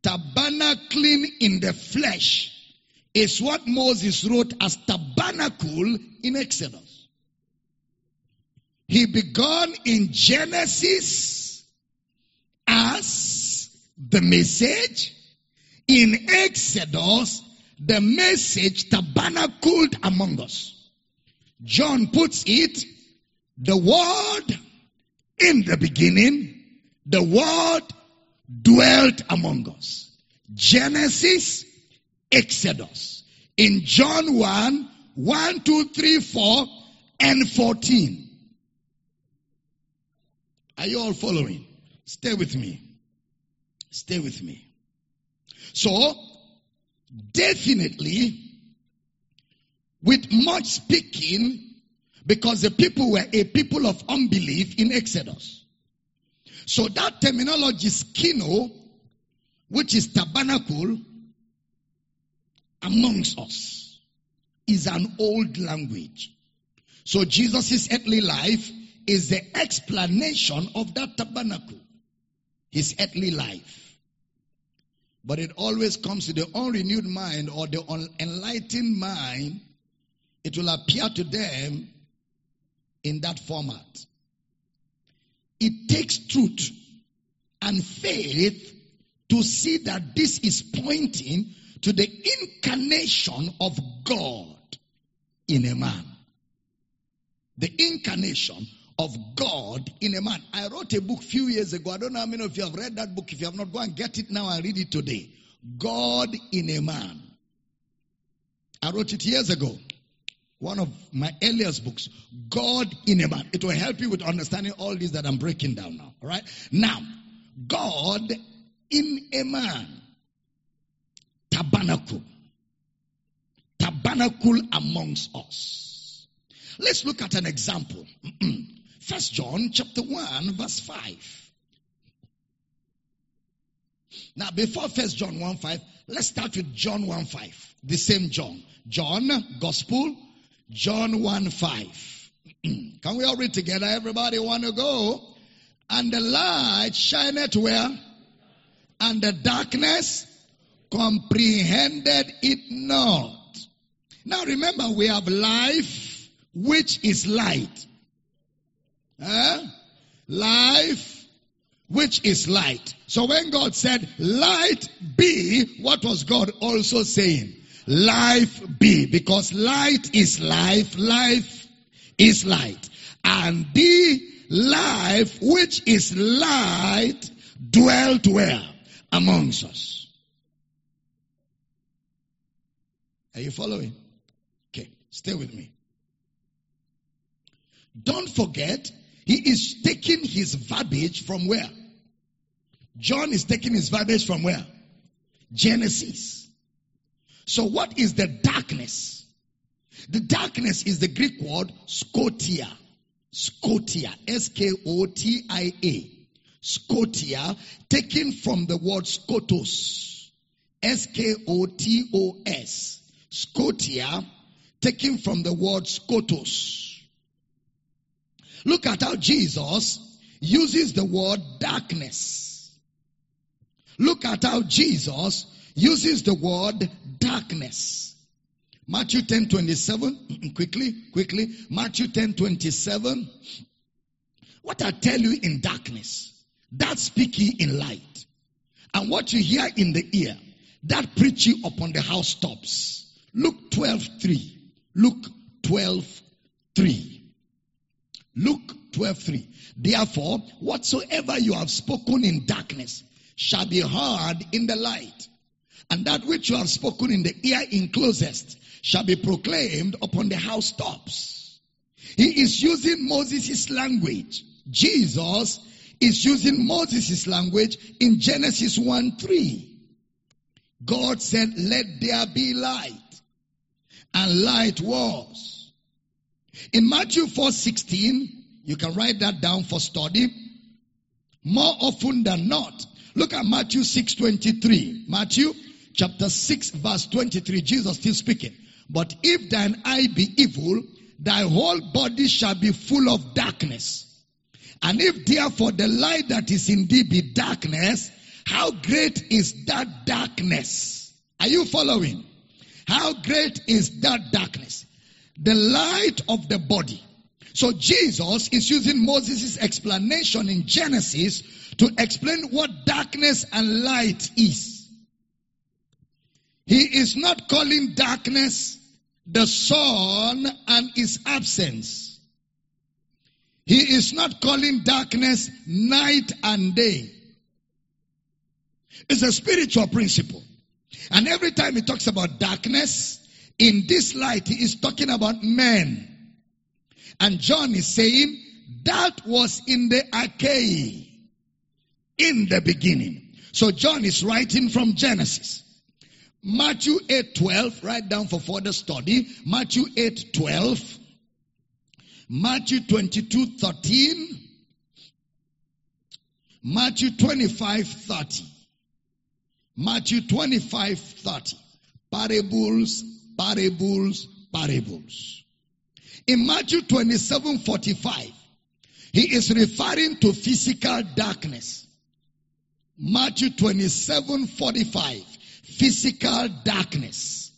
tabernacling in the flesh is what Moses wrote as tabernacle in Exodus. He began in Genesis as the message. In Exodus, the message tabernacled among us. John puts it, the word in the beginning, the word dwelt among us. Genesis, Exodus. In John 1, 1, 2, 3, 4, and 14. Are you all following? Stay with me. Stay with me. So, definitely, with much speaking, because the people were a people of unbelief in Exodus. So that terminology, skino, which is tabernacle, amongst us, is an old language. So Jesus' earthly life is the explanation of that tabernacle. His earthly life. But it always comes to the unrenewed mind or the unenlightened mind. It will appear to them in that format. It takes truth and faith to see that this is pointing to the incarnation of God in a man. The incarnation of God in a man. I wrote a book few years ago. I don't know how many of you have read that book. If you have not, go and get it now and read it today. God in a man. I wrote it years ago. One of my earliest books. God in a man. It will help you with understanding all this that I'm breaking down now. All right. Now, God in a man. Tabernacle. Tabernacle amongst us. Let's look at an example. First John chapter 1 verse 5. Now before First John 1 5, let's start with John 1 5. The same John. John, Gospel, John 1 5. Can we all read together? Everybody want to go? And the light shineth where? And the darkness comprehended it not. Now remember, we have life, which is light. Huh? Life, which is light. So when God said, light be, what was God also saying? Life be. Because light is life, life is light. And the life, which is light, dwelt where? Amongst us. Are you following? Okay, stay with me. Don't forget, he is taking his verbiage from where? John is taking his verbiage from where? Genesis. So what is the darkness? The darkness is the Greek word skotia. Skotia. S-K-O-T-I-A. Skotia, taken from the word skotos. S-K-O-T-O-S. Skotia, taken from the word skotos. Look at how Jesus uses the word darkness. Look at how Jesus uses the word darkness. Matthew 10 27, quickly, quickly. Matthew 10 27. What I tell you in darkness, that speak ye in light. And what you hear in the ear, that preach you upon the housetops. Luke 12 3. Luke 12 3. Luke 12 3. Therefore, whatsoever you have spoken in darkness shall be heard in the light. And that which you have spoken in the ear enclosest shall be proclaimed upon the housetops. He is using Moses' language. Jesus is using Moses' language in Genesis 1 3. God said, Let there be light. And light was. In Matthew 4 16, you can write that down for study. More often than not, look at Matthew 6 23. Matthew chapter 6 verse 23, Jesus still speaking. But if thine eye be evil, thy whole body shall be full of darkness. And if therefore the light that is in thee be darkness, how great is that darkness? Are you following? How great is that darkness? The light of the body. So Jesus is using Moses' explanation in Genesis to explain what darkness and light is. He is not calling darkness the sun and its absence. He is not calling darkness night and day. It's a spiritual principle. And every time he talks about darkness, in this light, he is talking about men. And John is saying, that was in the arche, in the beginning. So John is writing from Genesis. Matthew 8 12, write down for further study. Matthew 8 12. Matthew 22 13. Matthew 25 30. Matthew 25 30. Parables, parables, parables. In Matthew 27 45, he is referring to physical darkness. Matthew 27 45 physical darkness.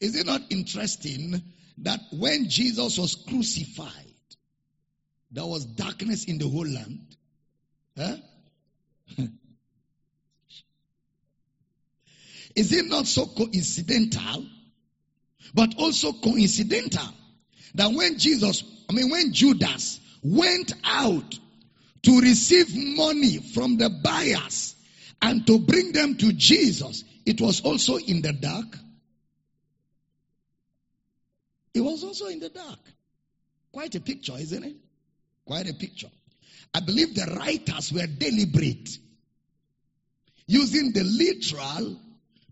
Is it not interesting that when Jesus was crucified, there was darkness in the whole land? Huh? Is it not so coincidental, but also coincidental that when Jesus, I mean, when Judas went out to receive money from the buyers and to bring them to Jesus, it was also in the dark. It was also in the dark. Quite a picture, isn't it? Quite a picture. I believe the writers were deliberate, using the literal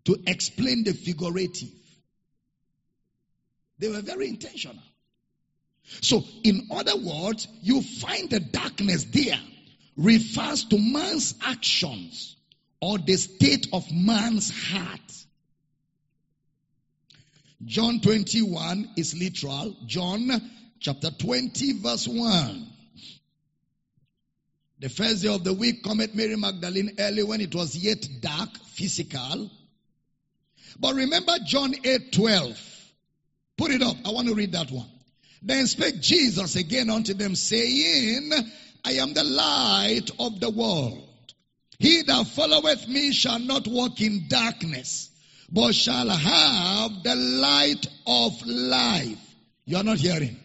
to explain the figurative. They were very intentional. So, in other words, you find the darkness there refers to man's actions or the state of man's heart. John 21 is literal. John chapter 20 verse 1. The first day of the week cometh Mary Magdalene early when it was yet dark, physical. But remember John 8 12. Put it up. I want to read that one. Then spake Jesus again unto them, saying, I am the light of the world. He that followeth me shall not walk in darkness, but shall have the light of life. You are not hearing.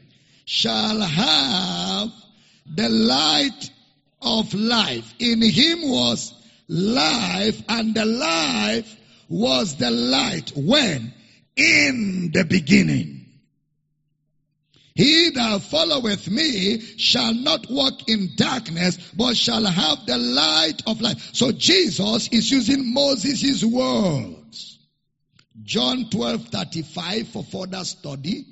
Shall have the light of life. In him was life, and the life was the light. When? In the beginning. He that followeth me shall not walk in darkness, but shall have the light of life. So Jesus is using Moses' words. John 12 35 for further study.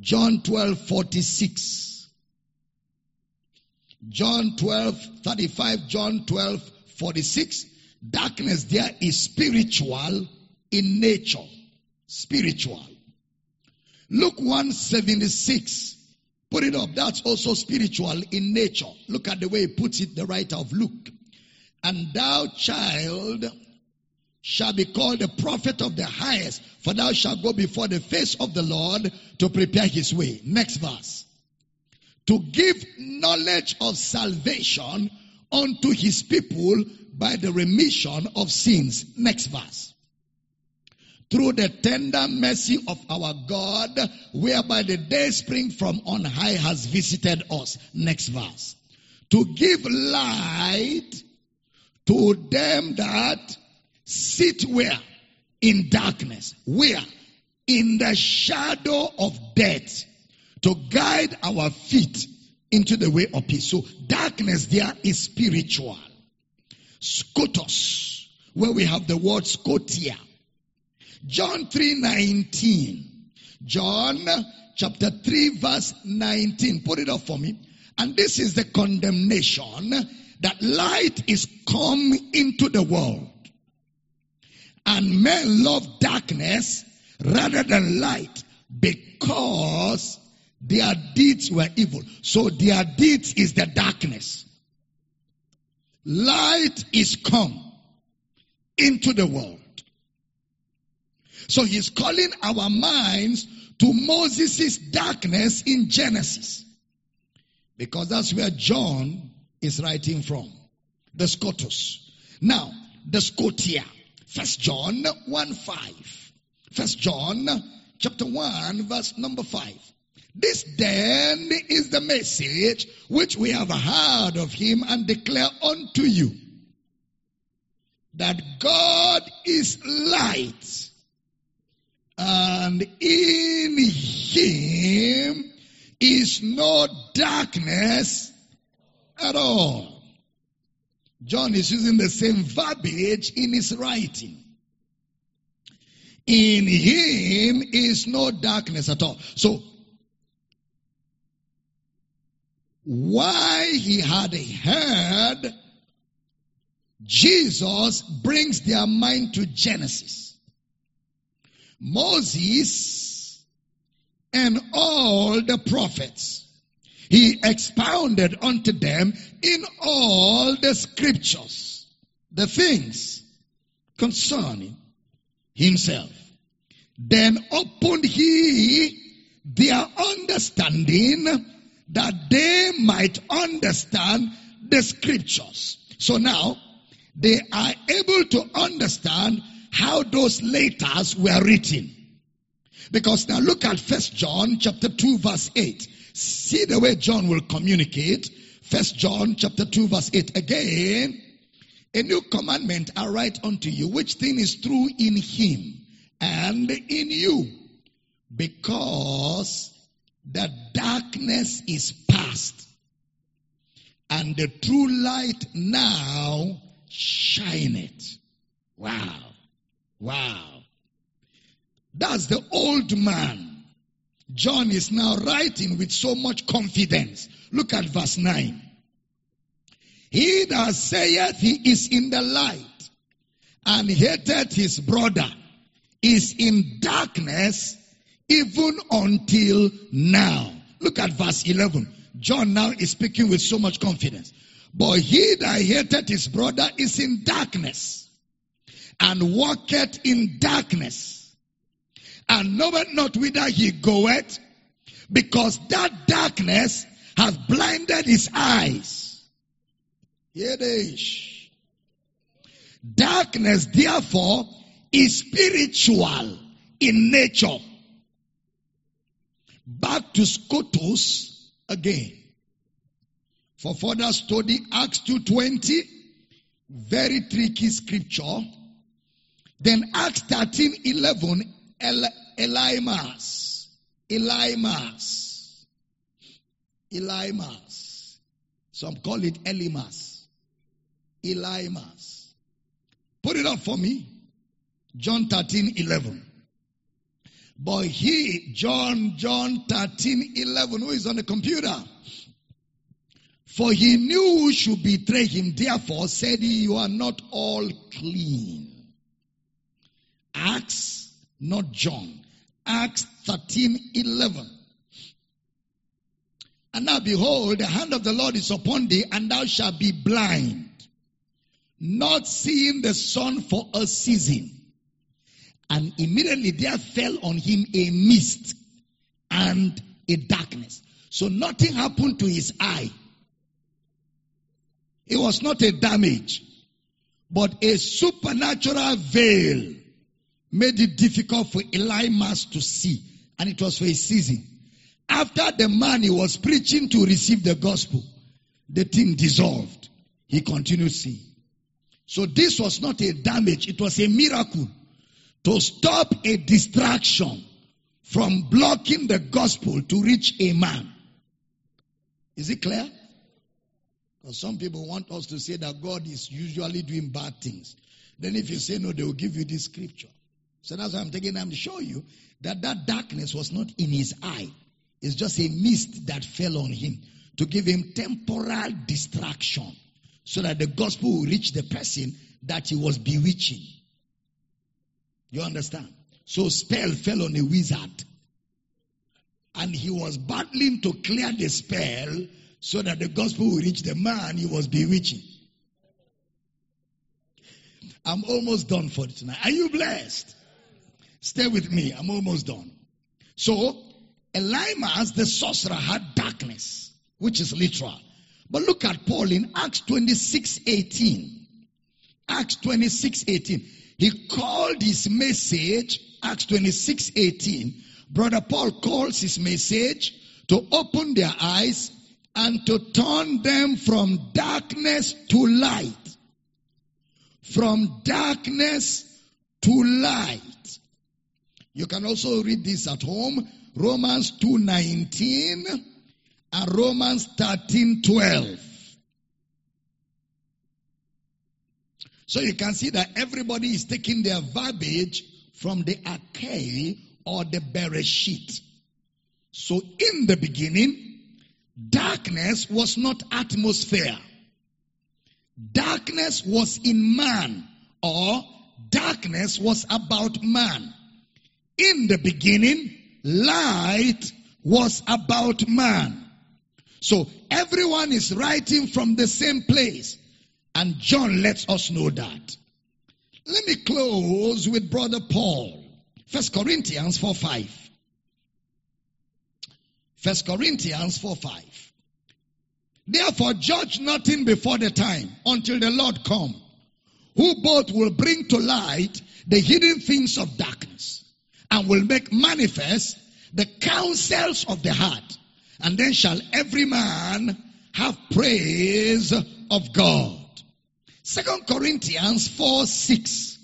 John 12 46. John 12 35, John 12 46. Darkness there is spiritual in nature. Spiritual. Luke 176. Put it up. That's also spiritual in nature. Look at the way he puts it, the writer of Luke. And thou, child, shall be called the prophet of the highest, for thou shalt go before the face of the Lord to prepare his way. Next verse. To give knowledge of salvation unto his people by the remission of sins. Next verse. Through the tender mercy of our God, whereby the day spring from on high has visited us. Next verse. To give light to them that sit where? In darkness. Where? In the shadow of death. To guide our feet into the way of peace. So darkness there is spiritual. Skotos, where we have the word skotia. John 3:19. John chapter 3 verse 19. Put it up for me. And this is the condemnation that light is come into the world. And men love darkness rather than light because their deeds were evil. So their deeds is the darkness. Light is come into the world. So he's calling our minds to Moses' darkness in Genesis. Because that's where John is writing from. The Skotos. Now, the Skotia. First John 1 5. First John chapter 1 verse number 5. This then is the message which we have heard of him and declare unto you. That God is light and in him is no darkness at all. John is using the same verbiage in his writing. In him is no darkness at all. So, why he had a heard, Jesus brings their mind to Genesis. Moses and all the prophets he expounded unto them in all the scriptures the things concerning himself. Then opened he their understanding that they might understand the scriptures. So now they are able to understand how those letters were written. Because now look at First John chapter 2 verse 8. See the way John will communicate. First John chapter 2 verse 8. Again, a new commandment I write unto you, which thing is true in him and in you. Because the darkness is past and the true light now shineth. Wow. Wow. That's the old man. John is now writing with so much confidence. Look at verse 9. He that saith he is in the light and hateth his brother is in darkness even until now. Look at verse 11. John now is speaking with so much confidence. But he that hated his brother is in darkness and walketh in darkness and knoweth not whither he goeth because that darkness hath blinded his eyes. Yedish. Darkness therefore is spiritual in nature. Back to Skotos again. For further study, Acts 2.20, very tricky scripture. Then Acts 13.11, El- Elymas. Elymas. Elymas. Some call it Elymas. Elymas. Put it up for me. John 13, 11. But he, John, John 13, 11, who is on the computer? For he knew who should betray him. Therefore said he, you are not all clean. Acts, not John. Acts 13, 11. And now behold, the hand of the Lord is upon thee, and thou shalt be blind, not seeing the sun for a season. And immediately there fell on him a mist and a darkness. So nothing happened to his eye. It was not a damage, but a supernatural veil made it difficult for Elymas to see. And it was for a season. After the man he was preaching to receive the gospel, the thing dissolved. He continued seeing. So this was not a damage, it was a miracle to stop a distraction from blocking the gospel to reach a man. Is it clear? Because some people want us to say that God is usually doing bad things. Then if you say no, they will give you this scripture. So that's why I'm taking time to show you that that darkness was not in his eye. It's just a mist that fell on him to give him temporal distraction so that the gospel will reach the person that he was bewitching. You understand? So spell fell on a wizard. And he was battling to clear the spell so that the gospel will reach the man he was bewitching. I'm almost done for tonight. Are you blessed? Stay with me. I'm almost done. So, Elymas, the sorcerer, had darkness, which is literal. But look at Paul in Acts 26 18. Acts 26 18. He called his message, Acts 26 18. Brother Paul calls his message to open their eyes and to turn them from darkness to light. From darkness to light. You can also read this at home. Romans 2:19 and Romans 13:12. So you can see that everybody is taking their verbiage from the Arche or the Bereshit. So in the beginning, darkness was not atmosphere. Darkness was in man or darkness was about man. In the beginning, light was about man. So everyone is writing from the same place. And John lets us know that. Let me close with brother Paul. First Corinthians 4 5. First Corinthians 4 5. Therefore judge nothing before the time until the Lord come, who both will bring to light the hidden things of darkness and will make manifest the counsels of the heart. And then shall every man have praise of God. Second Corinthians 4 6.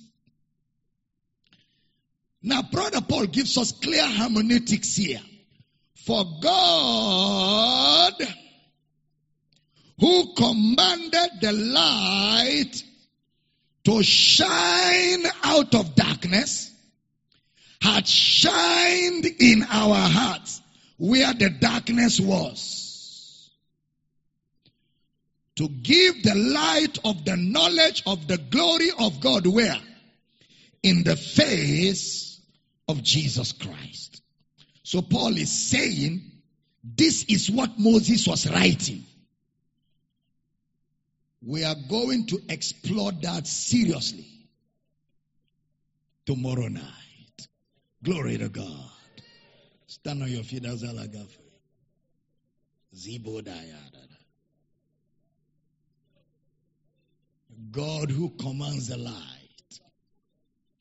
Now, Brother Paul gives us clear hermeneutics here. For God, who commanded the light to shine out of darkness, had shined in our hearts where the darkness was. To give the light of the knowledge of the glory of God where? In the face of Jesus Christ. So Paul is saying, this is what Moses was writing. We are going to explore that seriously tomorrow night. Glory to God. Stand on your feet as Alagafa. Zibo God who commands the light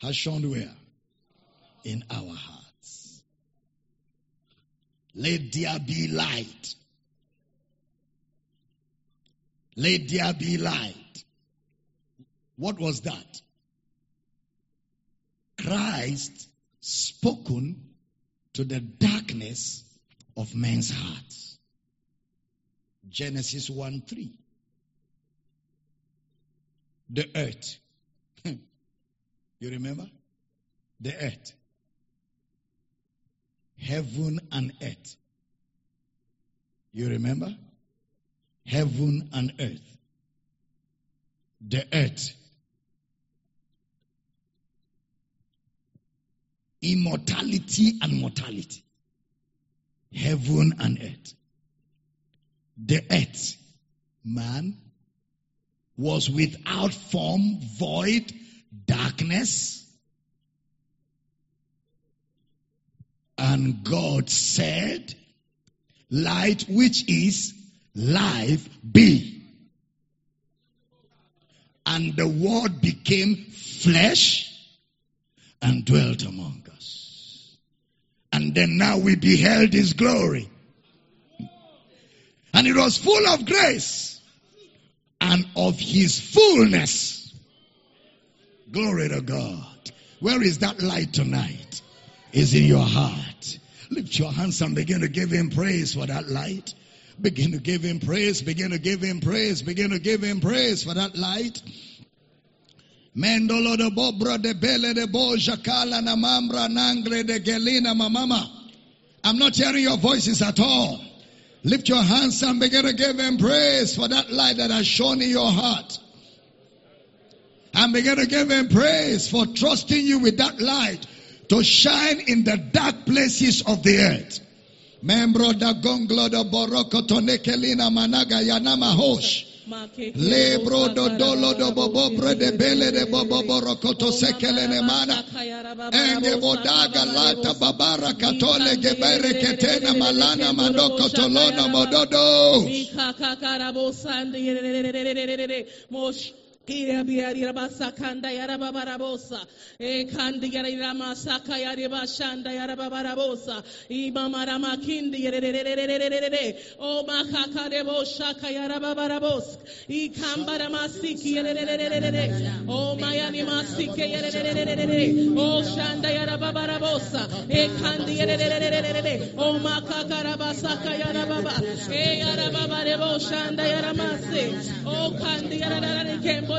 has shone where? In our hearts. Let there be light. Let there be light. What was that? Christ spoken to the darkness of men's hearts. Genesis 1 3. The earth. you remember? The earth. Heaven and earth. You remember? Heaven and earth. The earth. Immortality and mortality. Heaven and earth. The earth. Man, was without form, void, darkness. And God said, light which is life be. And the word became flesh and dwelt among us. And then now we beheld his glory. And it was full of grace and of his fullness. Glory to God. Where is that light tonight? Is in your heart. Lift your hands and begin to give him praise for that light. Begin to give him praise. Begin to give him praise. Begin to give him praise for that light. Mendolo de bobra de bele de bo jakala na mambra nangre de gelina mamama. I'm not hearing your voices at all. Lift your hands and begin to give him praise for that light that has shone in your heart. And begin to give him praise for trusting you with that light to shine in the dark places of the earth. Membro da gonglo da boroko tonekelina managa yanama hosh. Lebro do dolo do bobo de bele de bobo borokoto sekelene mana. Enge bodaga lata babara katole gebere ketena malana mandoko tolona mododo. Ira biari rabasa kanda yara babarabosa. E kandi yara ramasaka yara bashanda yara babarabosa. Imama ramakindi yere O makaka shaka yara babarabosa. I masiki yere O mayani masike yere O shanda yara babarabosa. E kandi yere O makaka rabasaka yara baba. E yara shanda yara. O kandi yara kembo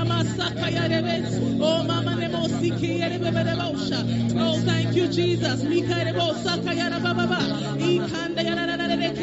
Oh, thank you, Jesus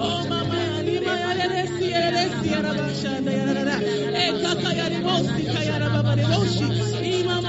oh mama ni ma yere de si yere de si yara ba shanda yara e kaka yare bosi kayara baba de bosi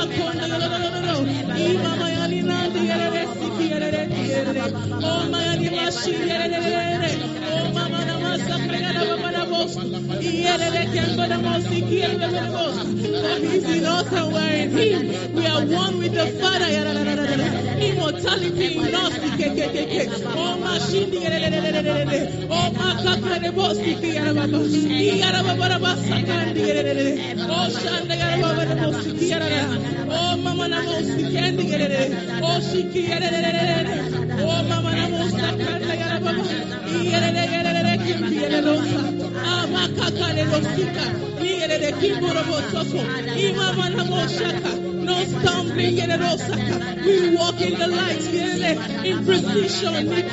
makonda yorororo ima mayani nandi yerere siki bos for he's in us and we're in him we are one with the Father immortality in us oh yerere oh yerere oh shanda yerere oh mama na mosiki kendi oh shiki oh mama na mosakanda yara baba yerere yerere no stumbling in We walk in the light in precision, in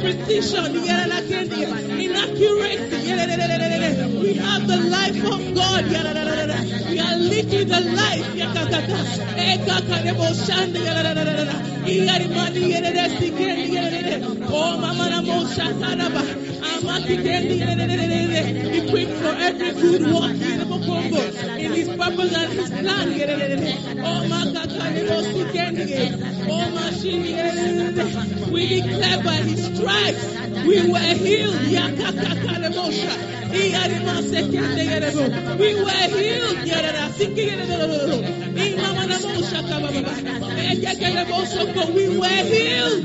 precision, in accuracy. We have the life of God. We are living the life. Oh, Mama Equipped for every good work in his purpose and his plan. Oh, my God, Oh, we declare by his stripes we were healed. We were healed. We were healed.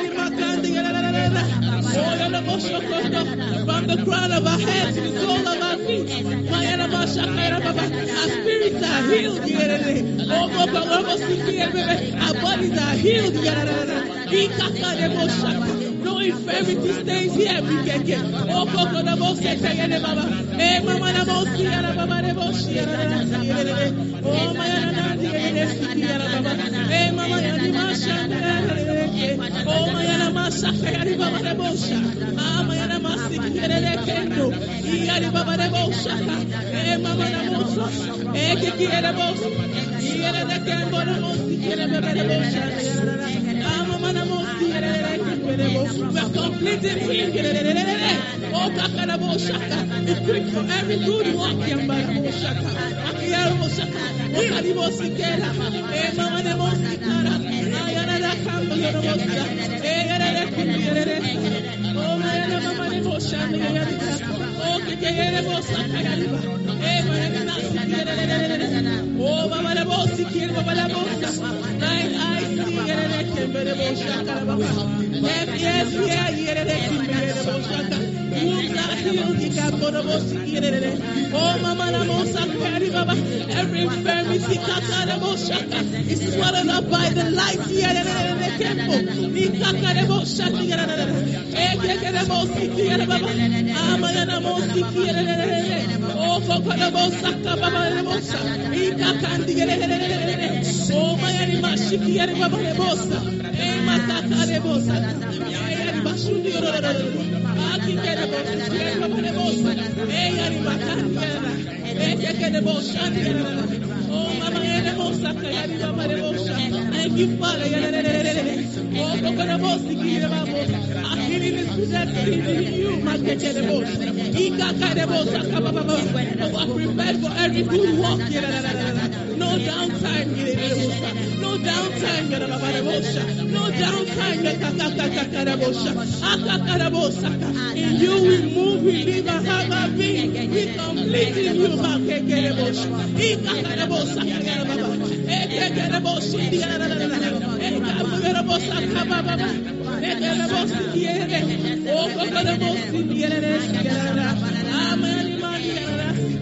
From the crown of our head to the sole of our feet. Our spirits are healed. Our bodies are healed. No infirmity stays here. We. Oh, the most Mama, the most here. Baba, the most here. Oh, my, the most my, the most here. Baba, the most Ah, my, the most here. The kendo. Iya, Baba, most Eh, Mama, the most Eh, Kiki, the most Iya, the kendo, the most here. Baba, the most Ah, Mama, the most here. We're completing him. Oh, Kakarabo Shaka. Equipped for every good work. Yambarabo Shaka. Akiyarabo Shaka. Okaribo Sikera. Eh, Mama Nemo Sikara. Ayana da Kambo Yorobosa. Eh, Yara da Kibire. Oh, Mayana Mama Nemo Shaka. Yarika. Oh, Kikayarabo Saka Yariba. Eh, Mayana Sikera. Oh, Mama Nemo Sikera. Baba Nemo Saka. Nine eyes see. Yara Kembere Shaka. Yes, yes, yeah, yeah, Oh, Mama Namosa, Baba, every infirmity, is swallowed up by the light here in the temple. Nikakarebo Shaki, Ekekerebo Siki, Baba, Amayana Mosiki, Oh, Kokorebo Saka, Baba Nebosa, Ikakandi, Oh, Mayani Mashiki, Baba Nebosa, Emataka Nebosa, Ayani Bashuni, Aki Kerebo, Baba Nebosa, Ayani Makandi, Ekekerebo Shaki, Oh, Mama Nebosa, Kayani Baba Nebosa, Thank you, Father, Oh, Kokorebo Siki, Baba, Akiri is presented in you, Makekerebo, Ikakarebo Saka, Baba, Oh, prepared for every good work, downtime, no downtime, no downtime, in you we move, we live, and have our being, we complete you,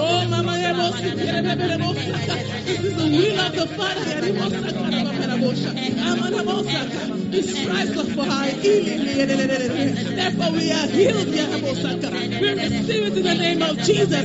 Oh, Mama, this is the will of the Father. Healing. Therefore, we are healed. We receive it in the name of Jesus.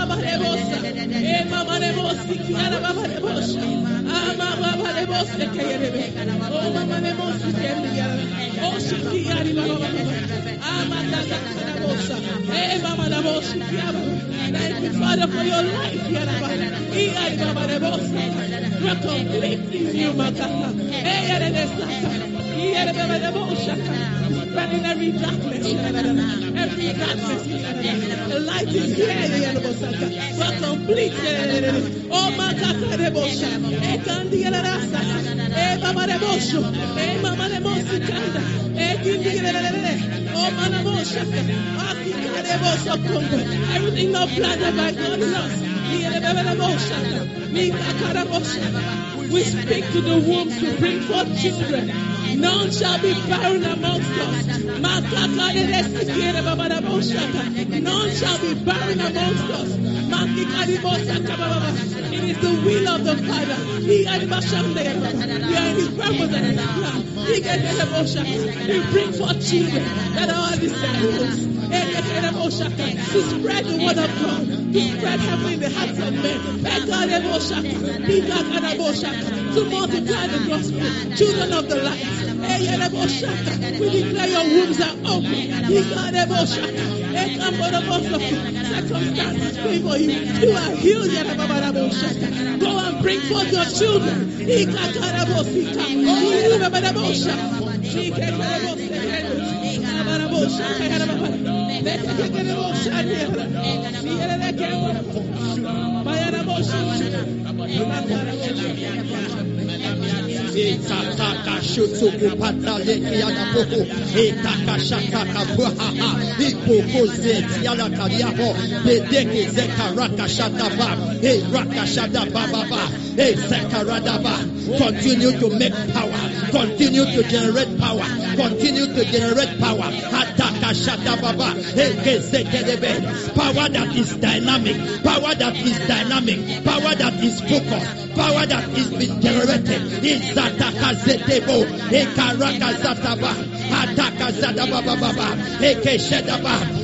Rebosa, Emma Manebosi, Kiana Baba Rebosha, Ama Baba Rebose Mama Baba, the Tata you Father for your life, Yaraba, Iai Baba Rebosa, we're completely new, the Eyare that in every darkness, every darkness, the light is here. For complete, eh, oh my God, the bush, a candy and a oh eh, of Everything not planted by God us. We speak to the wombs to bring forth children. None shall be barren amongst us. None shall be barren amongst us. It is the will of the Father. We are in His purpose and His plan. We bring forth children that are disciples. To spread the word of God, to spread heaven in the hearts of men. To multiply the gospel, children of the light. We declare your wombs are open. Circumstances favor you. You are healed. Go and bring forth your children. Continue to make power. Continue to generate power. Continue to generate power. Power that is dynamic. Power that is dynamic. Power that is focused. Power that is being generated. Izataka zetebo. Ekaraka zataba.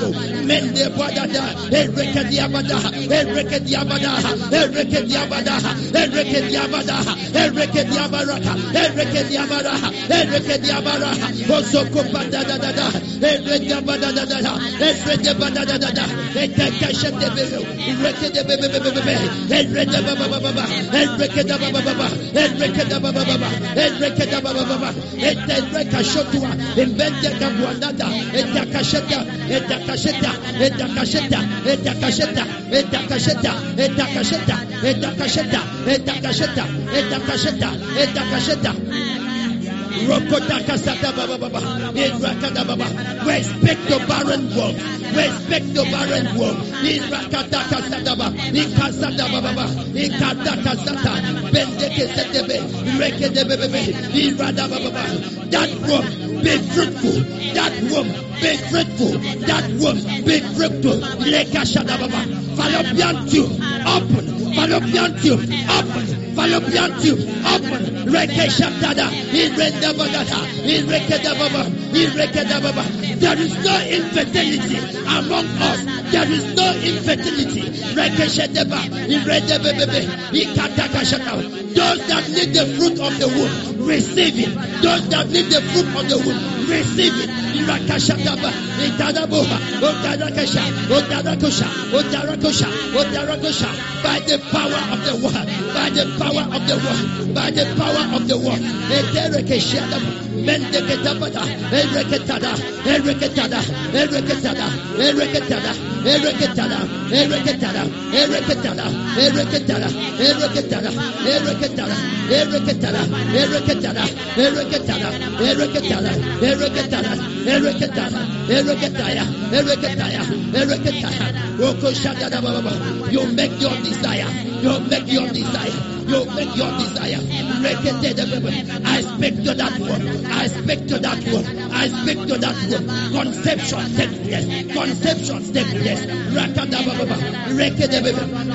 Babo, Mende Badada, Ereke Diabada, Ereke Diabada, Ereke Diabada, Ereke Diabada, Ereke Diabaraka, Ereke Diabara, Ereke Diabara, Oso Kopata da da da, Ereke Diabada da da da, Ereke Diabada da da da, Ereke Kasha de Bebe, Ereke de Bebe Bebe Bebe, Ereke da Baba Baba, Ereke da Baba Baba, Ereke da Baba Baba, Ereke da Baba Baba, Ereke Kashotua, Invente Kabuanada, Ereke Kasheta, Ereke kasheta. Ereke eh, kasheta. Ereke eh, kasheta. Ereke eh, kasheta. Ereke kasheta. Ereke kasheta. Ereke kasheta. Ereke kasheta. Ereke kasheta. Rokotaka sata baba baba. Irakada baba. Respect the barren womb. Respect the barren womb. That womb be fruitful. That womb be fruitful. That womb be fruitful. Lekashada baba. Fallopian tube open. Fallopian tube open. Fallopian tube open. Rekeshatada. Irendabagada. Irekedababa. Irekedababa. There is no infertility among us. There is no infertility. Rekeshadaba. Iredebebebe. Ikatakashata. Those that need the fruit of the womb, receive it. Those that need the fruit of the womb, good receive it. By the power of the word. By the power of the word. By the power of the word. Ederekeshadaba. Mendeketabada. Ereketada. You make your desire, you make your desire, you make your desire. I speak to that one, I speak to that one, I speak to that one. Conception take place, conception take place.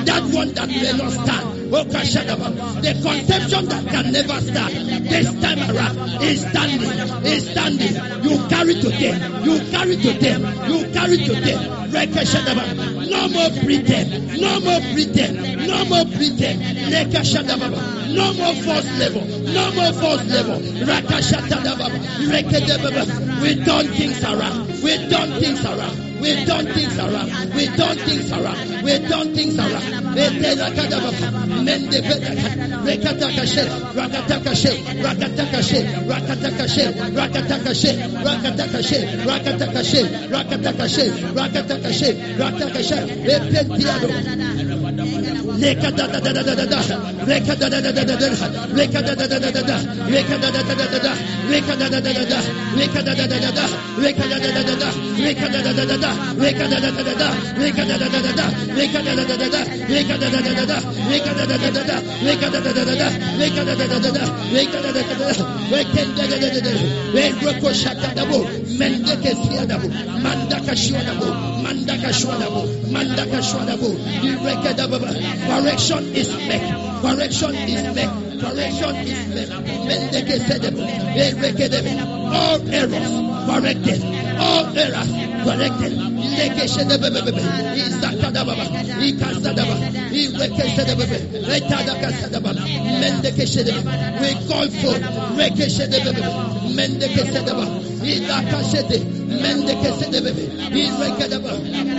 That one that may not stand. The conception that can never start. This time around is standing. Is standing. You carry today. You carry today. You carry today. No more pretend. No more pretend. No more pretend. No more false level. No more false level. We turn things around. We turn things around. We turn things around. We turn things around. We turn things around. Mende bedaka. Rekatakashe. Rakatakashe. Rakatakashe. Rakatakashe. Rakatakashe. Rakatakashe. Rakatakashe. Rakatakashe. Rakatakashe. Rakatakashe. Epentiado. Lekadadadadadada. Lekadadadadadada. Lekadadadadadada. Lekadadadadadada. Lekadadadadada. Lekadadadadada. Lekadadadadada. Lekadadadadada. Lekadadadadada. Lekadadadadada. Lekadadadadada. Lekadadadadada. Lekadadadadada. Lekadadadadada. Lekadadadadada. Lekadadadadada. Lekadadadadada. Lekrokoshakadabo. Mendekesiadabo. Mandaka Shwadabo, Mandaka Shwadabo, Correction is back. Correction is back. Correction is back. Mendeke Sedebo, Erekedebe. All errors corrected. All errors corrected. Leke Shedebebe, Izakadababa, Ikasadaba, Ireke Sedebebe, Retadaka Sadaba, Mendeke Shedebe. We call for Reke Shedebebe. Mendekesedeba. Idakashede. Mendekesedebebe. Irekedeba.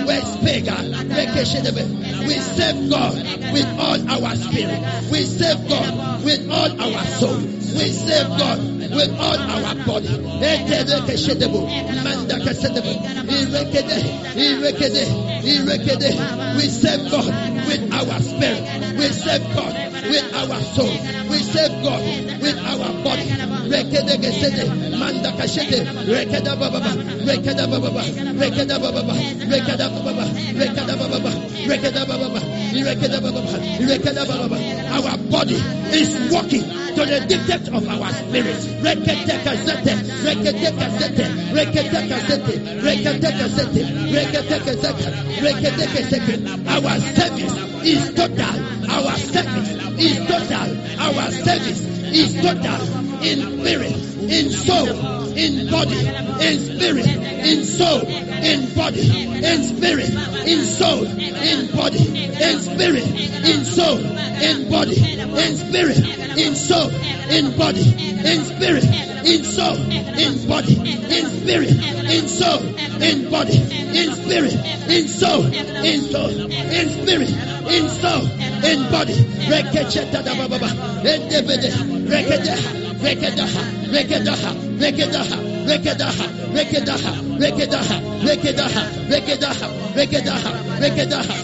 Westpega. Rekeshedebe. We serve God We save God with all our spirit. We serve God with all our soul. We serve God with all our body. Eterekeshedebo. Mandakasedebo. Irekede. Irekede. Irekede. We serve God with our spirit. We serve God with our soul. We serve God with our body. Rekedekesede. Mandakashede. Rekeda bababa. Rekeda bababa. Rekeda bababa. Rekeda bababa. Rekeda bababa. Rekeda bababa. Rekeda bababa. Rekeda bababa. Our body is walking to the dictate of our spirit. Reketekazete. Reketekazete. Reketekazete. Reketekazete. Reketekazete. Reketekazete. Our service is total. Our service is total. Our service is total. In spirit, in soul, in body, in spirit, in soul, in body, in spirit, in soul, in body, in spirit, in soul, in body, in spirit, in soul, in body, in spirit, in soul, in body, in spirit, in soul, in body, in spirit, in soul, in soul, in spirit, in soul, in body. Rekecheta da baba, endebede, rekedeha, rekedaha, rekedaha, rekedaha, rekedaha, rekedaha, rekedaha, rekedaha, rekedaha, rekedaha, rekedaha.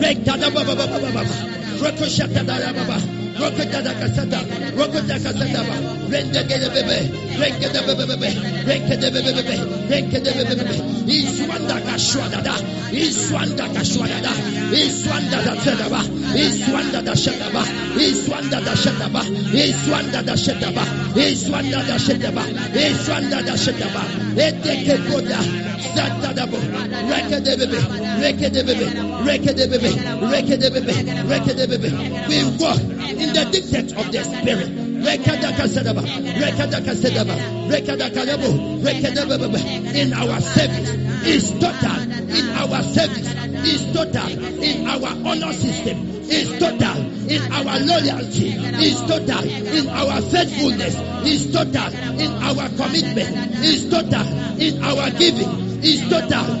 Rekada baba baba Rokada Casada, Rokada Casada, de Bebe, de Bebe, de Bebe, de Bebe, Iswanda Iswanda Iswanda da Iswanda da Iswanda da Iswanda da Iswanda da Iswanda da de Bebe, de Bebe, de Bebe, de Bebe, de Bebe, we walk in the dictate of the spirit. In our service is total. In our service is total. In our honor system is total. In our loyalty is total. In our faithfulness is total. In our commitment is total. In our giving is total.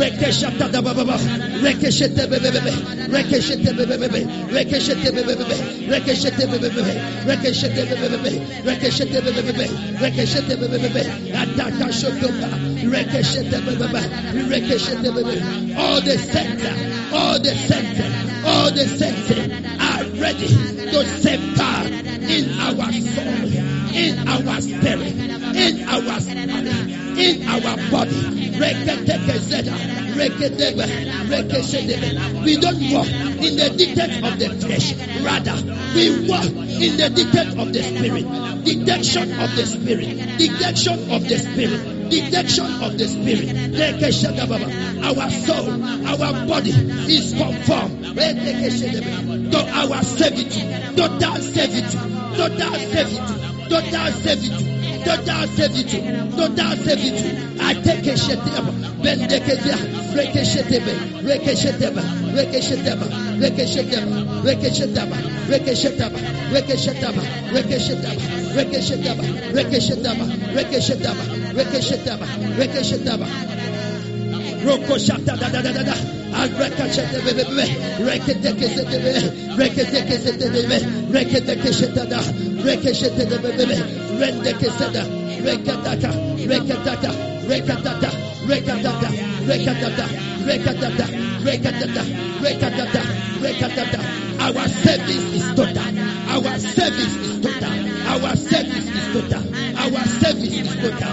Rekeshata da baba, rekeshete bebebe, rekeshete bebebe, rekeshete bebebe, rekeshete bebebe, rekeshete bebebe, rekeshete bebebe, rekeshete bebebe, ataka shotoba, rekeshete bebebe, rekeshete bebebe. All the center, all the center, all the center are ready to safeguard in our soul, in our spirit, in our spirit, in our body. We don't walk in the dictates of the flesh. Rather, we walk in the dictates of the spirit. Detection of the spirit. Detection of the spirit. Detection of the spirit. Our soul, our body is conformed to our servitude. Total servitude. Total servitude. Total servitude. Total servitude. Total servitude. I take a sheteba. Bendekezia. Rekeshetebe. Rekesheteba. Rekesheteba. Rekesheteba. Rekesheteba. Rekesheteba. Rekesheteba. Rekesheteba. Rekesheteba. Rekesheteba. Rekesheteba. Rekesheteba. Rekesheteba. Roko shata da da da da da. Rekete kesete be. Rekete kesete be be. Rekete kesete da. Reke shete be be be. Rende. Our service is total. Our service is total. Our service is total. Our service is total.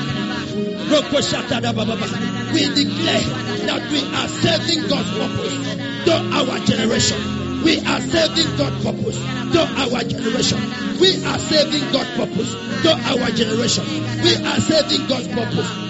We declare that we are serving God's purpose to our generation. We are serving God's purpose to our generation. We are serving God's purpose to our generation. We are serving God's purpose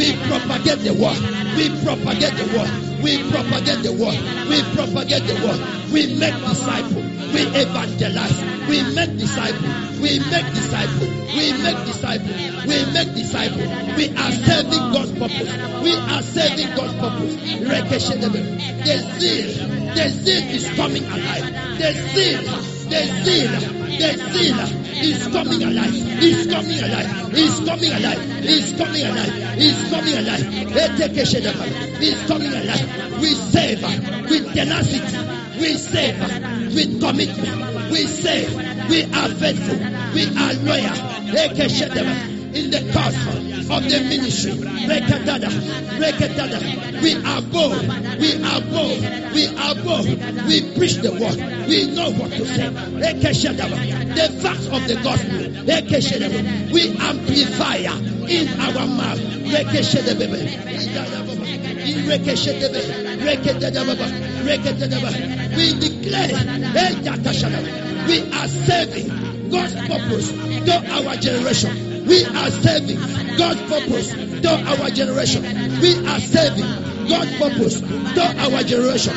We propagate the word. We propagate the word. We propagate the word. We propagate the word. We make disciples. We evangelize. We make disciples. We make disciples. We make disciples. We make disciples. We are serving God's purpose. We are serving God's purpose. The zeal, the zeal is coming alive. The zeal, the zeal, the zeal is coming alive. Is coming alive. Is coming alive. Is coming alive. Is coming alive. Is coming alive. We save with tenacity. We save with commitment. We save. We are faithful. We are loyal. In the cause of the ministry. We are bold. We are bold. We are bold. We preach the word. We know what to say. The facts of the gospel. We amplify in our mouth. We declare we are serving God's purpose to our generation. We are serving God's purpose to our generation. We are serving God's purpose to our generation.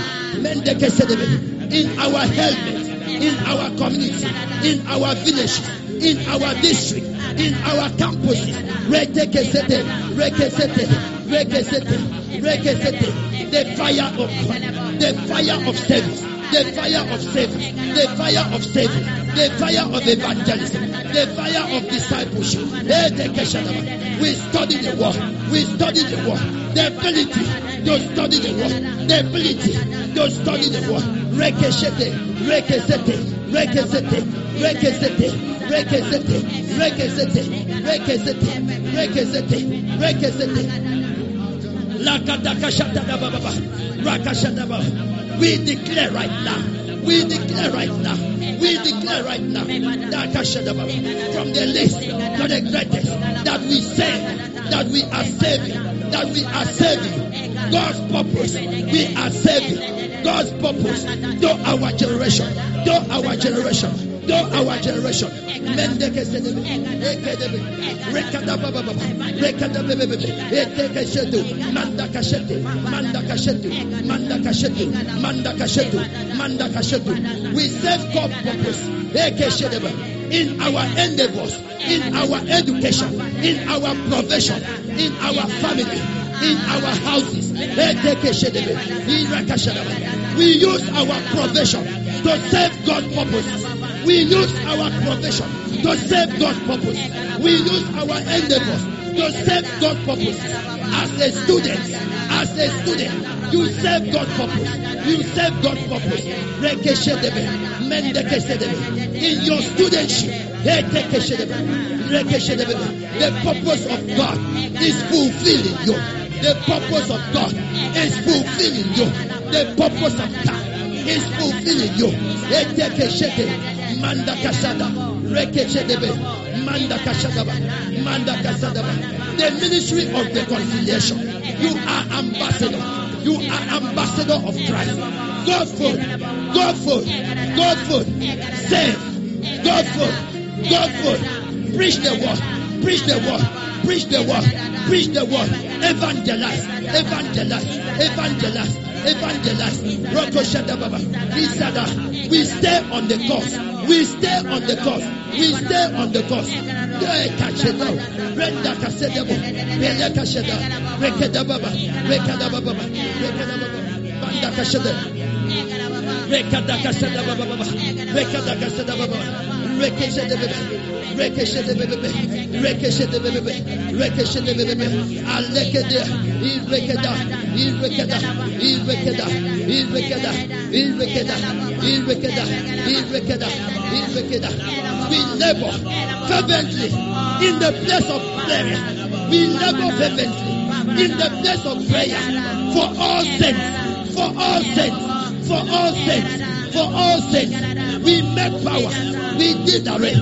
In our helmet, in our community, in our villages, in our district, in our campuses. Rekesete, rekesete, rekesete, rekesete. The fire of God, the fire of service, the fire of service, the fire of service, the fire of evangelism, the fire of discipleship. We study the word, we study the word, the ability to study the word, the ability to study the word. Rekeshete, rekesete, rekesete, rekesete, rekesete, rekesete, rekesete, rekesete, rekesete. Lakadakashadababa. We declare right now. We declare right now. We declare right now. Dakashadababa. From the least to the greatest. That we save. That we are saving. That we are saving. God's purpose. We are saving. God's purpose. To our generation. To our generation though our generation. We serve God purpose. In our endeavors, in our education, in our profession, in our family, in our houses. We use our profession to serve God's purpose. We use our profession to serve God's purpose. We use our endeavors to serve God's purpose. As a student, as a student, you serve God's purpose. You serve God's purpose. In your studentship, the purpose of God is fulfilling you. The purpose of God is fulfilling you. The purpose of God is fulfilling you. Etekeshede, Manda kasada, rekeshedebe, manda kashadaba, manda kasadaba. The ministry of the conciliation. You are ambassador. You are ambassador of Christ. God food, God food, God food. Save, God food, God food. Preach the word, preach the word, preach the word, preach the word. Evangelize, evangelize, evangelize, evangelize. Roko. We stay on the course. We stay on the course. We stay on the course. Yeah, Kasheda. Renda Kasedabo. Bele Kasheda. Rekedababa. Rekadababa. Rekadababa. Banda Kasheda. Rekada Kaseda Baba. Rekada Kaseda Baba. We labor fervently in the place of prayer. We labor fervently in the place of prayer for all saints, for all saints, for all saints, for all saints. We make power. We redirect.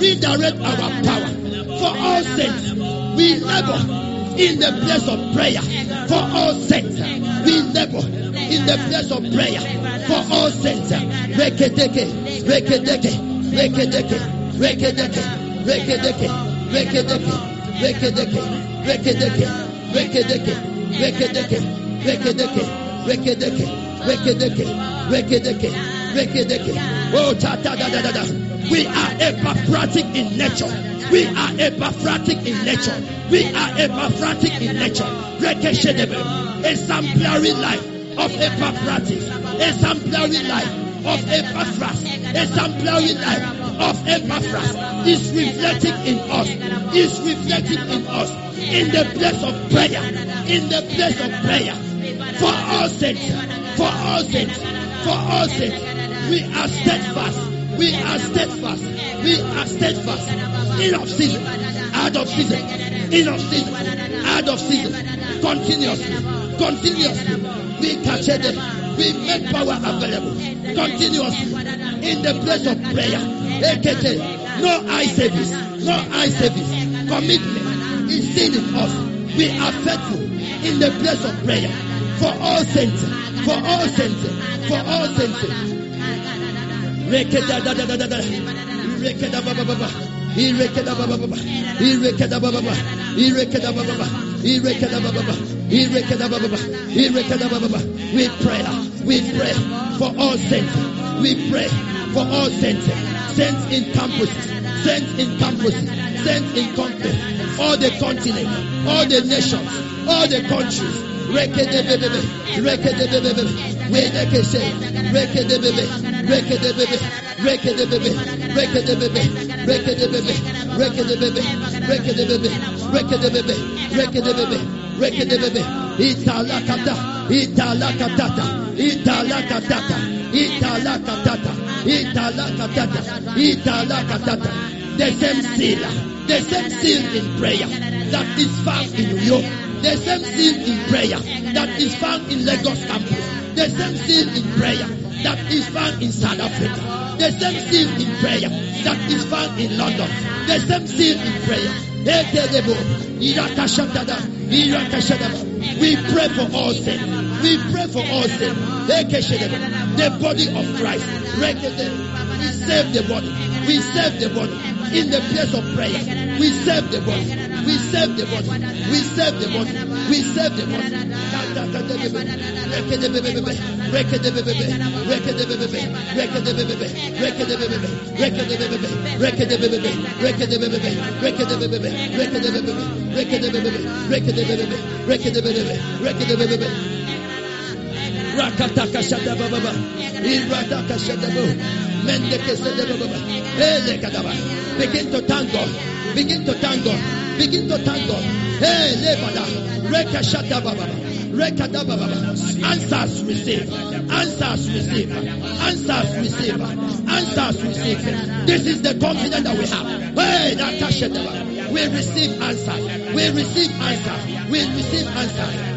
Redirect our power. For all saints. We labor in the place of prayer for all saints. We labor in the place of prayer for all saints. Rekedeke, rekedeke, rekedeke, rekedeke, rekedeke, rekedeke, rekedeke, rekedeke, rekedeke, rekedeke, rekedeke, rekedeke, rekedeke, rekedeke, rekedeke. Oh, ta ta da da da da. We are epaphroditic in nature. We are epaphroditic in nature. We are epaphroditic in nature. Rekeshedebe. Exemplary life of Epaphratis. Exemplary life of Epaphras. Exemplary life of Epaphras is reflecting in us. Is reflecting in us. In the place of prayer. In the place of prayer. For all saints. For all saints. For all saints. We are steadfast. We are steadfast. We are steadfast. In of season. Out of season. In of season. Out of season. Continuously. Continuously. We catch them. We make power available. Continuously. In the place of prayer. AKT. No eye service. No eye service. Commitment is seen in us. We are faithful in the place of prayer. For all saints. For all saints. For all saints. Da da da da da. Ba ba ba ba. Ba ba ba ba. Ba ba ba. Ba ba ba. Ba ba ba. Ba ba ba ba. We pray. We pray for all saints. We pray for all saints. Saints in campuses. Saints in campuses. Saints in countries. All the continents. All the nations. All the countries. Reke de bebe, reke de bebe, wede keshe, reke de bebe, reke de bebe, reke de bebe, reke de bebe, reke de bebe, reke de bebe, reke de bebe, reke de bebe, reke de bebe, reke de bebe, italakata, italakatata, italakatata, italakatata, italakatata, italakatata. The same seal, the same seal in prayer that is found in York, the same seal in prayer that is found in Lagos campus, the same seal in prayer that is found in South Africa, the same seal in prayer that is found in London, the same seal in prayer. We pray for all sin. We pray for all sin. Ekeshedeba. The body of Christ. We save the body. We save the body in the place of prayer. We serve the body. We serve the body. We serve the body. We serve the body. Rakataka shada baba, irataka shada baba. Begin to thank God. Begin to thank God. Begin to thank God. Hey, lebada. Reka shada baba. Answers receive. Answers receive. Answers receive. Answers receive. This is the confidence that we have. Hey, Nakashadaba. We receive answers. We receive answers. We receive answers.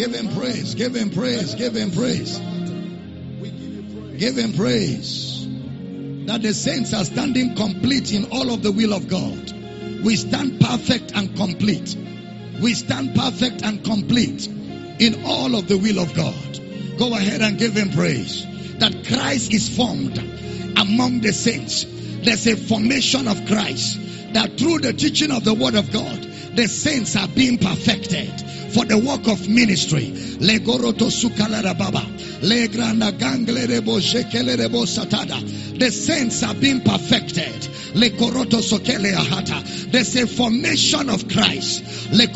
Give him praise, give him praise, give him praise. Give him praise. That the saints are standing complete in all of the will of God. We stand perfect and complete. We stand perfect and complete in all of the will of God. Go ahead and give him praise. That Christ is formed among the saints. There's a formation of Christ. That through the teaching of the word of God, the saints are being perfected for the work of ministry. The saints are being perfected. There's a formation of Christ. Like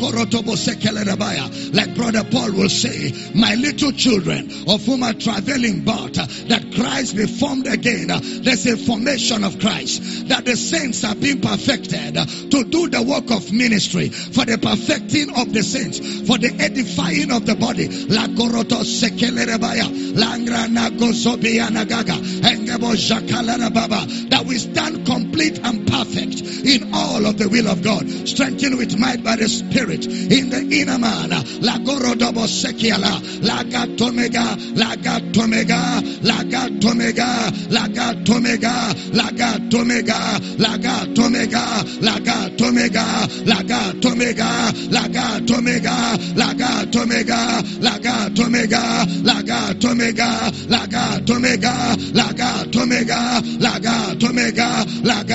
brother Paul will say, my little children of whom are traveling but uh, that Christ be formed again. Uh, there's a formation of Christ. That the saints are being perfected uh, to do the work of ministry for the perfecting of the saints, for the edifying of the body. That we stand complete and perfect in all of the will of God, strengthened with might by the Spirit in the inner man. La gorodobo sekiala, la gatomega, la gatomega, la gatomega, la gatomega, la gatomega, la gatomega, la gatomega, la gatomega,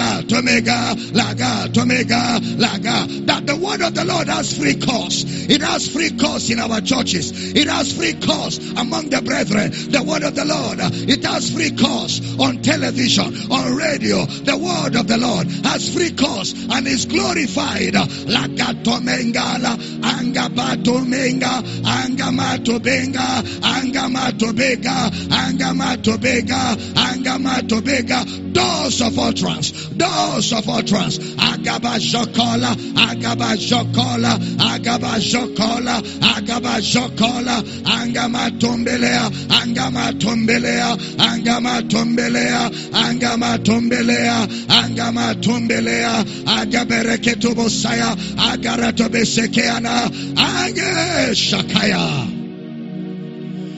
laga, tomega, laga, tomega, laga. That the word of the Lord has free course. It has free course in our churches. It has free course among the brethren. The word of the Lord. It has free course on television, on radio. The word of the Lord has free course and is glorified. Laga tomega angabato menga, angamato benga, Anga, bega, Anga, bega, Anga, bega. Doors of utterance doors of utterance. Agabajokola, agabajokola, agabajokola, agabajokola, angamatombelea, angamatombelea, angamatombelea, angamatombelea, angamatombelea, agabereketobosaya, agaratobesekeana, age shakaya.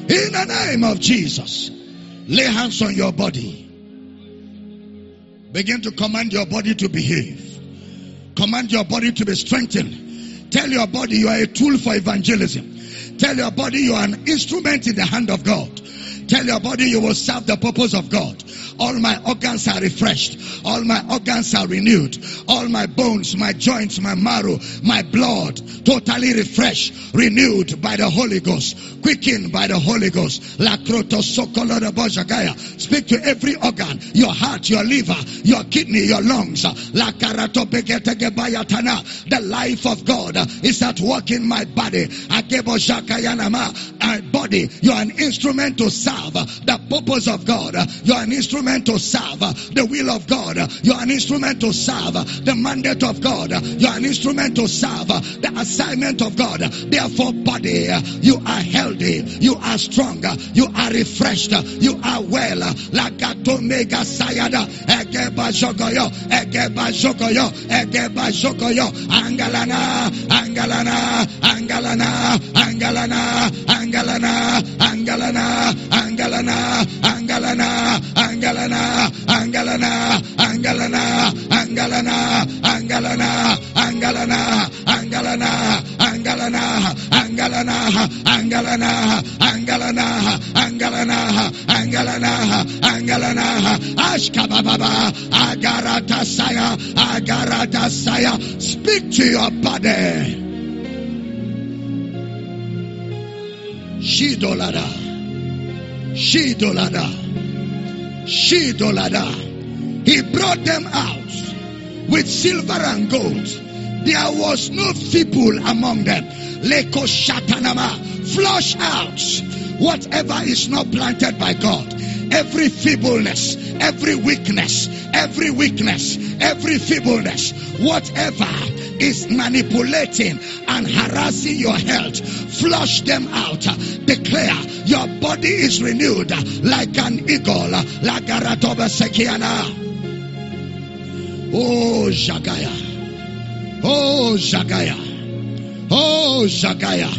In the name of Jesus, lay hands on your body. Begin to command your body to behave. Command your body to be strengthened. Tell your body you are a tool for evangelism. Tell your body you are an instrument in the hand of God. Tell your body you will serve the purpose of God. All my organs are refreshed. All my organs are renewed. All my bones, my joints, my marrow, my blood, totally refreshed, renewed by the Holy Ghost, quickened by the Holy Ghost. Speak to every organ, your heart, your liver, your kidney, your lungs. The life of God is at work in my body. My body, you are an instrument to serve the purpose of God. You are an instrument to serve the will of God. You are an instrument to serve the mandate of God. You are an instrument to serve the assignment of God. Therefore, body, you are healthy. You are strong. You are refreshed. You are well. Lagato mega sayada. Egeba jogoyo. Egeba jogoyo. Egeba jogoyo. Angalana. Angalana. Angalana. Angalana. Angalana. Angalana. Angalana. Angalana. Angalana. Angalana. Angalana. Angalana. Angalana. Angalana. Angalana. Angalana. Angalana. Angalana. Angalana. Angalana. Angalana. Angalana. Ashkababa. Agarata saya. Agarata saya. Speak to your body. Shidolada. Shidolada. Shidolada. He brought them out with silver and gold. There was no feeble among them. Leko shatanama. Flush out whatever is not planted by God. Every feebleness, every weakness, every weakness, every feebleness, whatever is manipulating and harassing your health, flush them out. Declare your body is renewed like an eagle. Like a ratoba sekiana. Oh, Jagaya. Oh, Jagaya. Oh, Jagaya.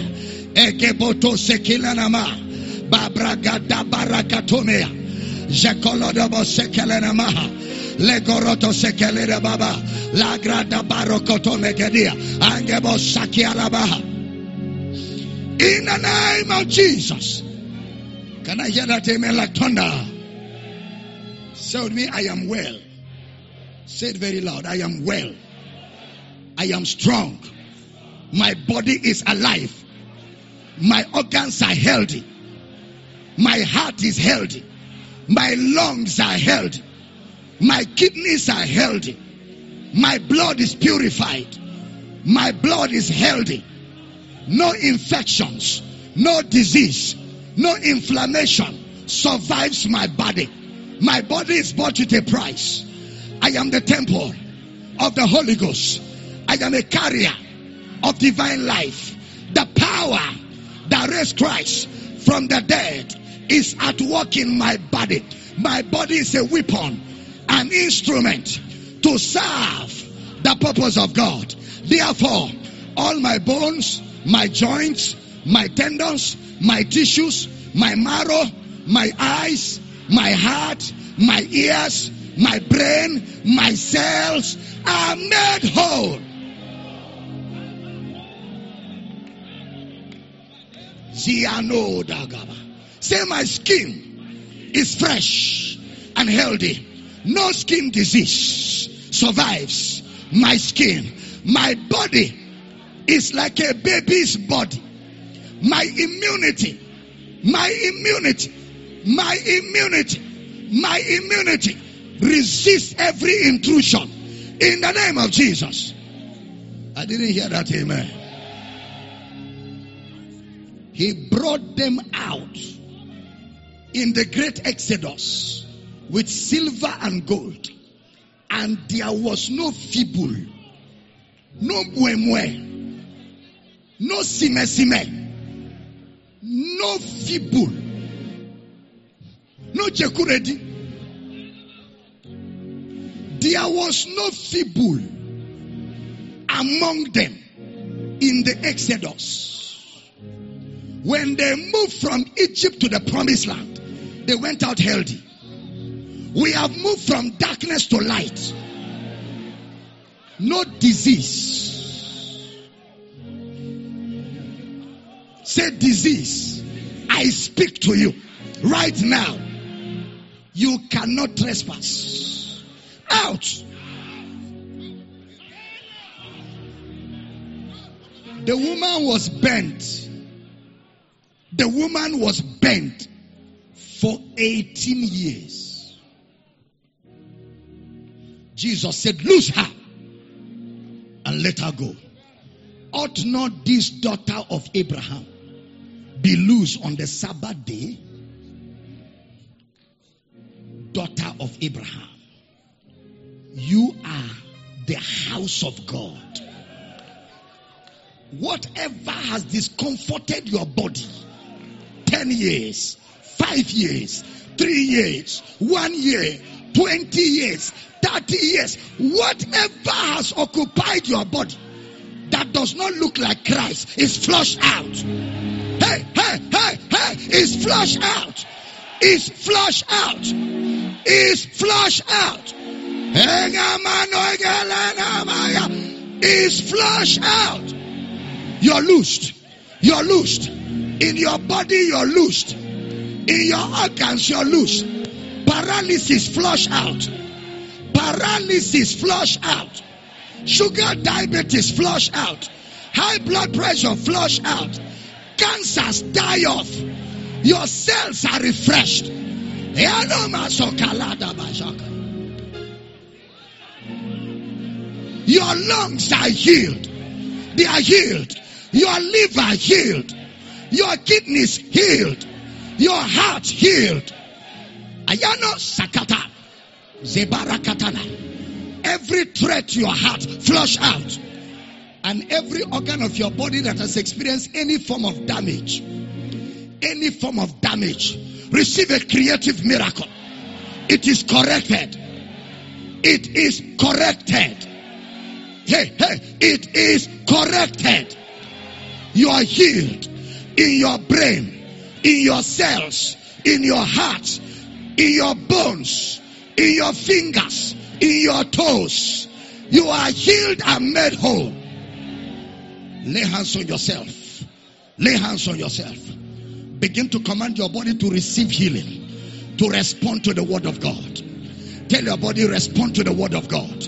Egeboto sekilanama. Babragada barakatomea. Sekelenamaha. Legoroto baba. Angebo. In the name of Jesus. Can I hear that amen like thunder? Say with me, I am well. Say it very loud. I am well. I am strong. My body is alive. My organs are healthy. My heart is healthy. My lungs are healthy. My kidneys are healthy. My blood is purified. My blood is healthy. No infections, no disease, no inflammation survives my body. My body is bought with a price. I am the temple of the Holy Ghost. I am a carrier of divine life. The power that raised Christ from the dead is at work in my body. My body is a weapon, an instrument to serve the purpose of God. Therefore, all my bones, my joints, my tendons, my tissues, my marrow, my eyes, my heart, my ears, my brain, my cells are made whole. Ziano Dagaba. Say my skin is fresh and healthy. No skin disease survives my skin. My body is like a baby's body. My immunity, my immunity, my immunity, my immunity resists every intrusion in the name of Jesus. I didn't hear that, amen. He brought them out in the great exodus with silver and gold, and there was no feeble, no muemue, no sime no feeble, no jekuredi. There was no feeble among them in the exodus. When they moved from Egypt to the promised land, they went out healthy. We have moved from darkness to light. No disease. Say disease. I speak to you. right now. You cannot trespass. Out. The woman was bent. The woman was bent for 18 years. Jesus said, Loose her and let her go. Ought not this daughter of Abraham be loose on the Sabbath day? Daughter of Abraham, you are the house of God. Whatever has discomforted your body, 10 years, 5 years, 3 years, 1 year, 20 years, 30 years, whatever has occupied your body that does not look like Christ is flushed out. Hey, hey, hey, hey, is flushed out. Is flushed out. Is flushed out. Is flushed out. You're loosed. You're loosed. In your body, you're loosed. In your organs, you're loose. Paralysis flush out. Paralysis flush out. Sugar diabetes flush out. High blood pressure flush out. Cancers die off. Your cells are refreshed. Your lungs are healed. They are healed. Your liver healed. Your kidneys healed. Your heart healed. Ayano sakata. Zebarakatana. Every threat to your heart flush out. And every organ of your body that has experienced any form of damage, any form of damage, receive a creative miracle. It is corrected. It is corrected. Hey, hey, it is corrected. You are healed in your brain, in your cells, in your heart, in your bones, in your fingers, in your toes. You are healed and made whole. Lay hands on yourself. Lay hands on yourself. Begin to command your body to receive healing, to respond to the word of God. Tell your body, respond to the word of God.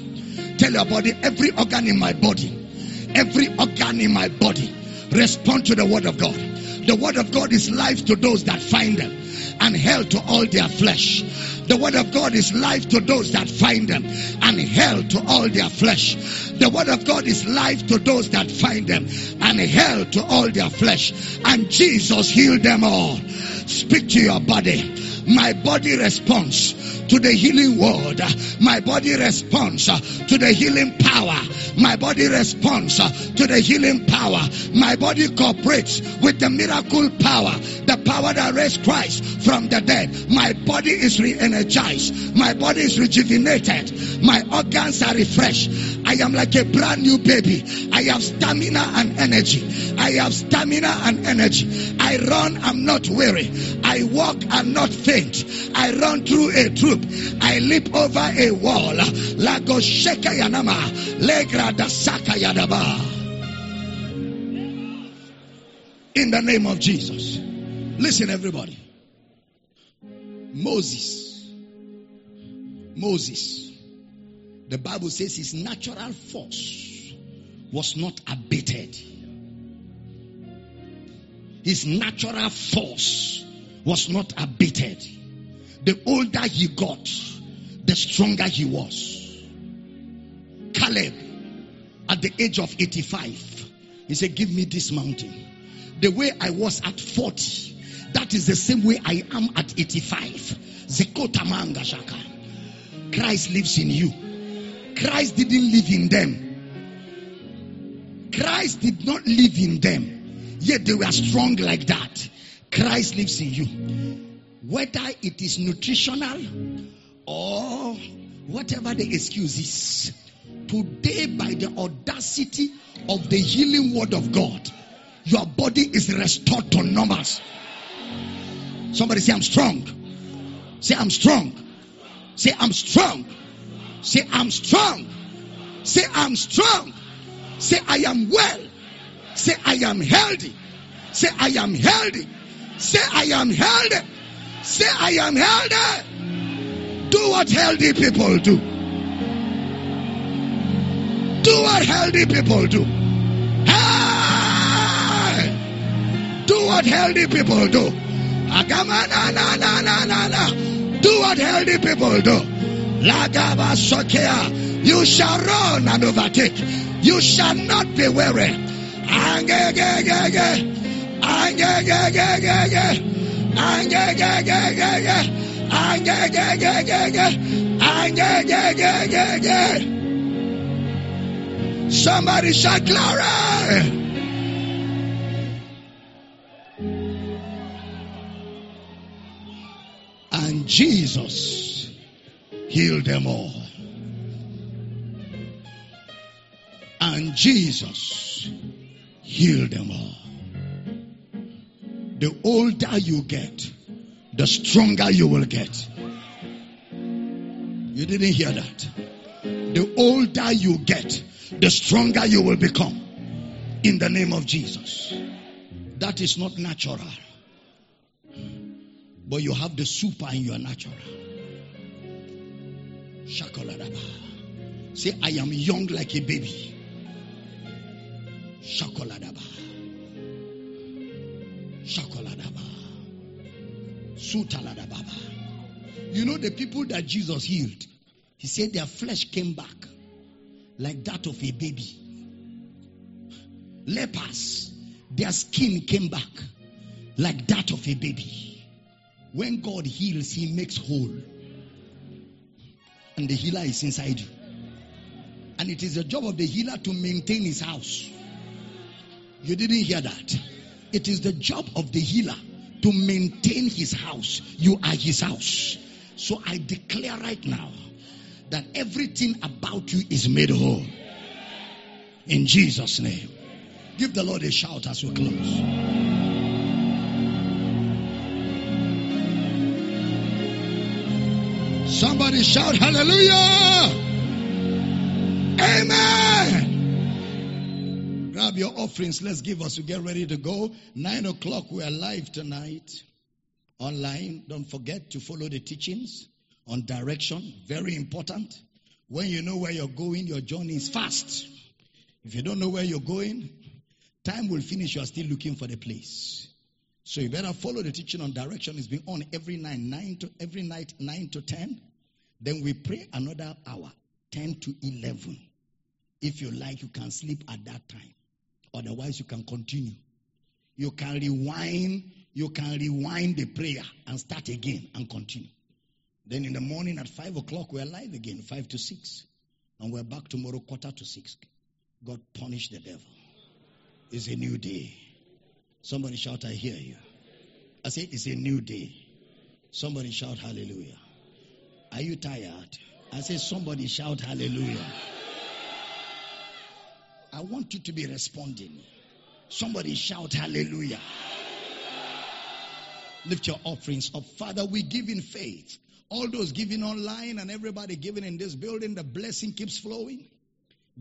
Tell your body, every organ in my body, every organ in my body, respond to the word of God. The word of God is life to those that find them and hell to all their flesh. The word of God is life to those that find them and hell to all their flesh. The word of God is life to those that find them and hell to all their flesh. And Jesus healed them all. Speak to your body. My body responds to the healing word. My body responds to the healing power. My body responds to the healing power. My body cooperates with the miracle power, the power that raised Christ from the dead. My body is re-energized. My body is rejuvenated. My organs are refreshed. I am like a brand new baby. I have stamina and energy. I have stamina and energy. I run, I'm not weary. I walk, I'm not faint. I run through a troop. I leap over a wall. Lago sheka yanama. Legra da saka yadaba. In the name of Jesus. Listen, everybody. Moses. Moses. The Bible says his natural force was not abated. His natural force was not abated. The older he got, the stronger he was. Caleb, at the age of 85, he said, Give me this mountain. The way I was at 40, that is the same way I am at 85. Zekotamanga Shaka. Christ lives in you. Christ didn't live in them. Christ did not live in them, yet they were strong like that. Christ lives in you. Whether it is nutritional or whatever the excuse is, today by the audacity of the healing word of God, your body is restored to numbers. Somebody say, I'm strong. Say, I'm strong. Say, I'm strong. Say, I'm strong. Say, I'm strong. Say, I am well. Say, I am healthy. Say, I am healthy. Say, I am healthy. Say, I am healthy. Do what healthy people do. Do what healthy people do. Hey! Do what healthy people do. Agama na na na na na na. Do what healthy people do. You shall run and overtake. You shall not be weary. Somebody shout glory. And Jesus healed them all. And Jesus healed them all. The older you get, the stronger you will get. You didn't hear that. The older you get, the stronger you will become. In the name of Jesus. That is not natural. But you have the super in your natural. Shakoladaba. Say, I am young like a baby. Shakoladaba. You know the people that Jesus healed? He said their flesh came back like that of a baby. Lepers, their skin came back like that of a baby. When God heals, He makes whole. And the healer is inside you. And it is the job of the healer to maintain his house. You didn't hear that. It is the job of the healer to maintain his house. You are his house. So I declare right now that everything about you is made whole. In Jesus' name. Give the Lord a shout as we close. Somebody shout hallelujah. Amen. Grab your offerings. Let's give us to get ready to go. Nine o'clock. We are live tonight. Online. Don't forget to follow the teachings on direction. Very important. When you know where you're going, your journey is fast. If you don't know where you're going, time will finish. You are still looking for the place. So you better follow the teaching on direction. It's been on every night, nine to every night, nine to ten. Then we pray another hour, ten to eleven. If you like, you can sleep at that time. Otherwise, you can continue. You can rewind. You can rewind the prayer and start again and continue. Then in the morning at five o'clock, we're live again, five to six. And we're back tomorrow, quarter to six. God punish the devil. It's a new day. Somebody shout, I hear you. I say, it's a new day. Somebody shout, hallelujah. Are you tired? I say, somebody shout, hallelujah. I want you to be responding. Somebody shout, hallelujah. Lift your offerings up. Father, we give in faith. All those giving online and everybody giving in this building, the blessing keeps flowing.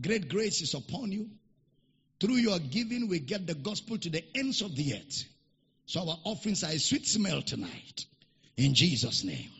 Great grace is upon you. Through your giving, we get the gospel to the ends of the earth. So our offerings are a sweet smell tonight. In Jesus' name.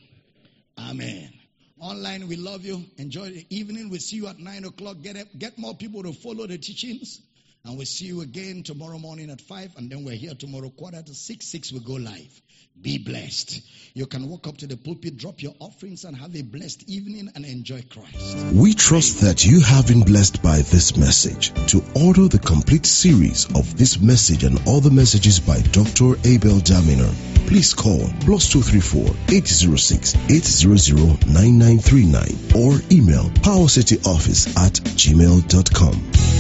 Amen. Online, we love you. Enjoy the evening. We'll see you at 9 o'clock. Get, up, get more people to follow the teachings. And we'll see you again tomorrow morning at 5. And then we're here tomorrow, quarter to 6. 6 we go live. Be blessed. You can walk up to the pulpit, drop your offerings, and have a blessed evening and enjoy Christ. We trust that you have been blessed by this message. To order the complete series of this message and all the messages by Dr. Abel Damina, please call plus 234 806 800 9939 or email powercityoffice at gmail.com.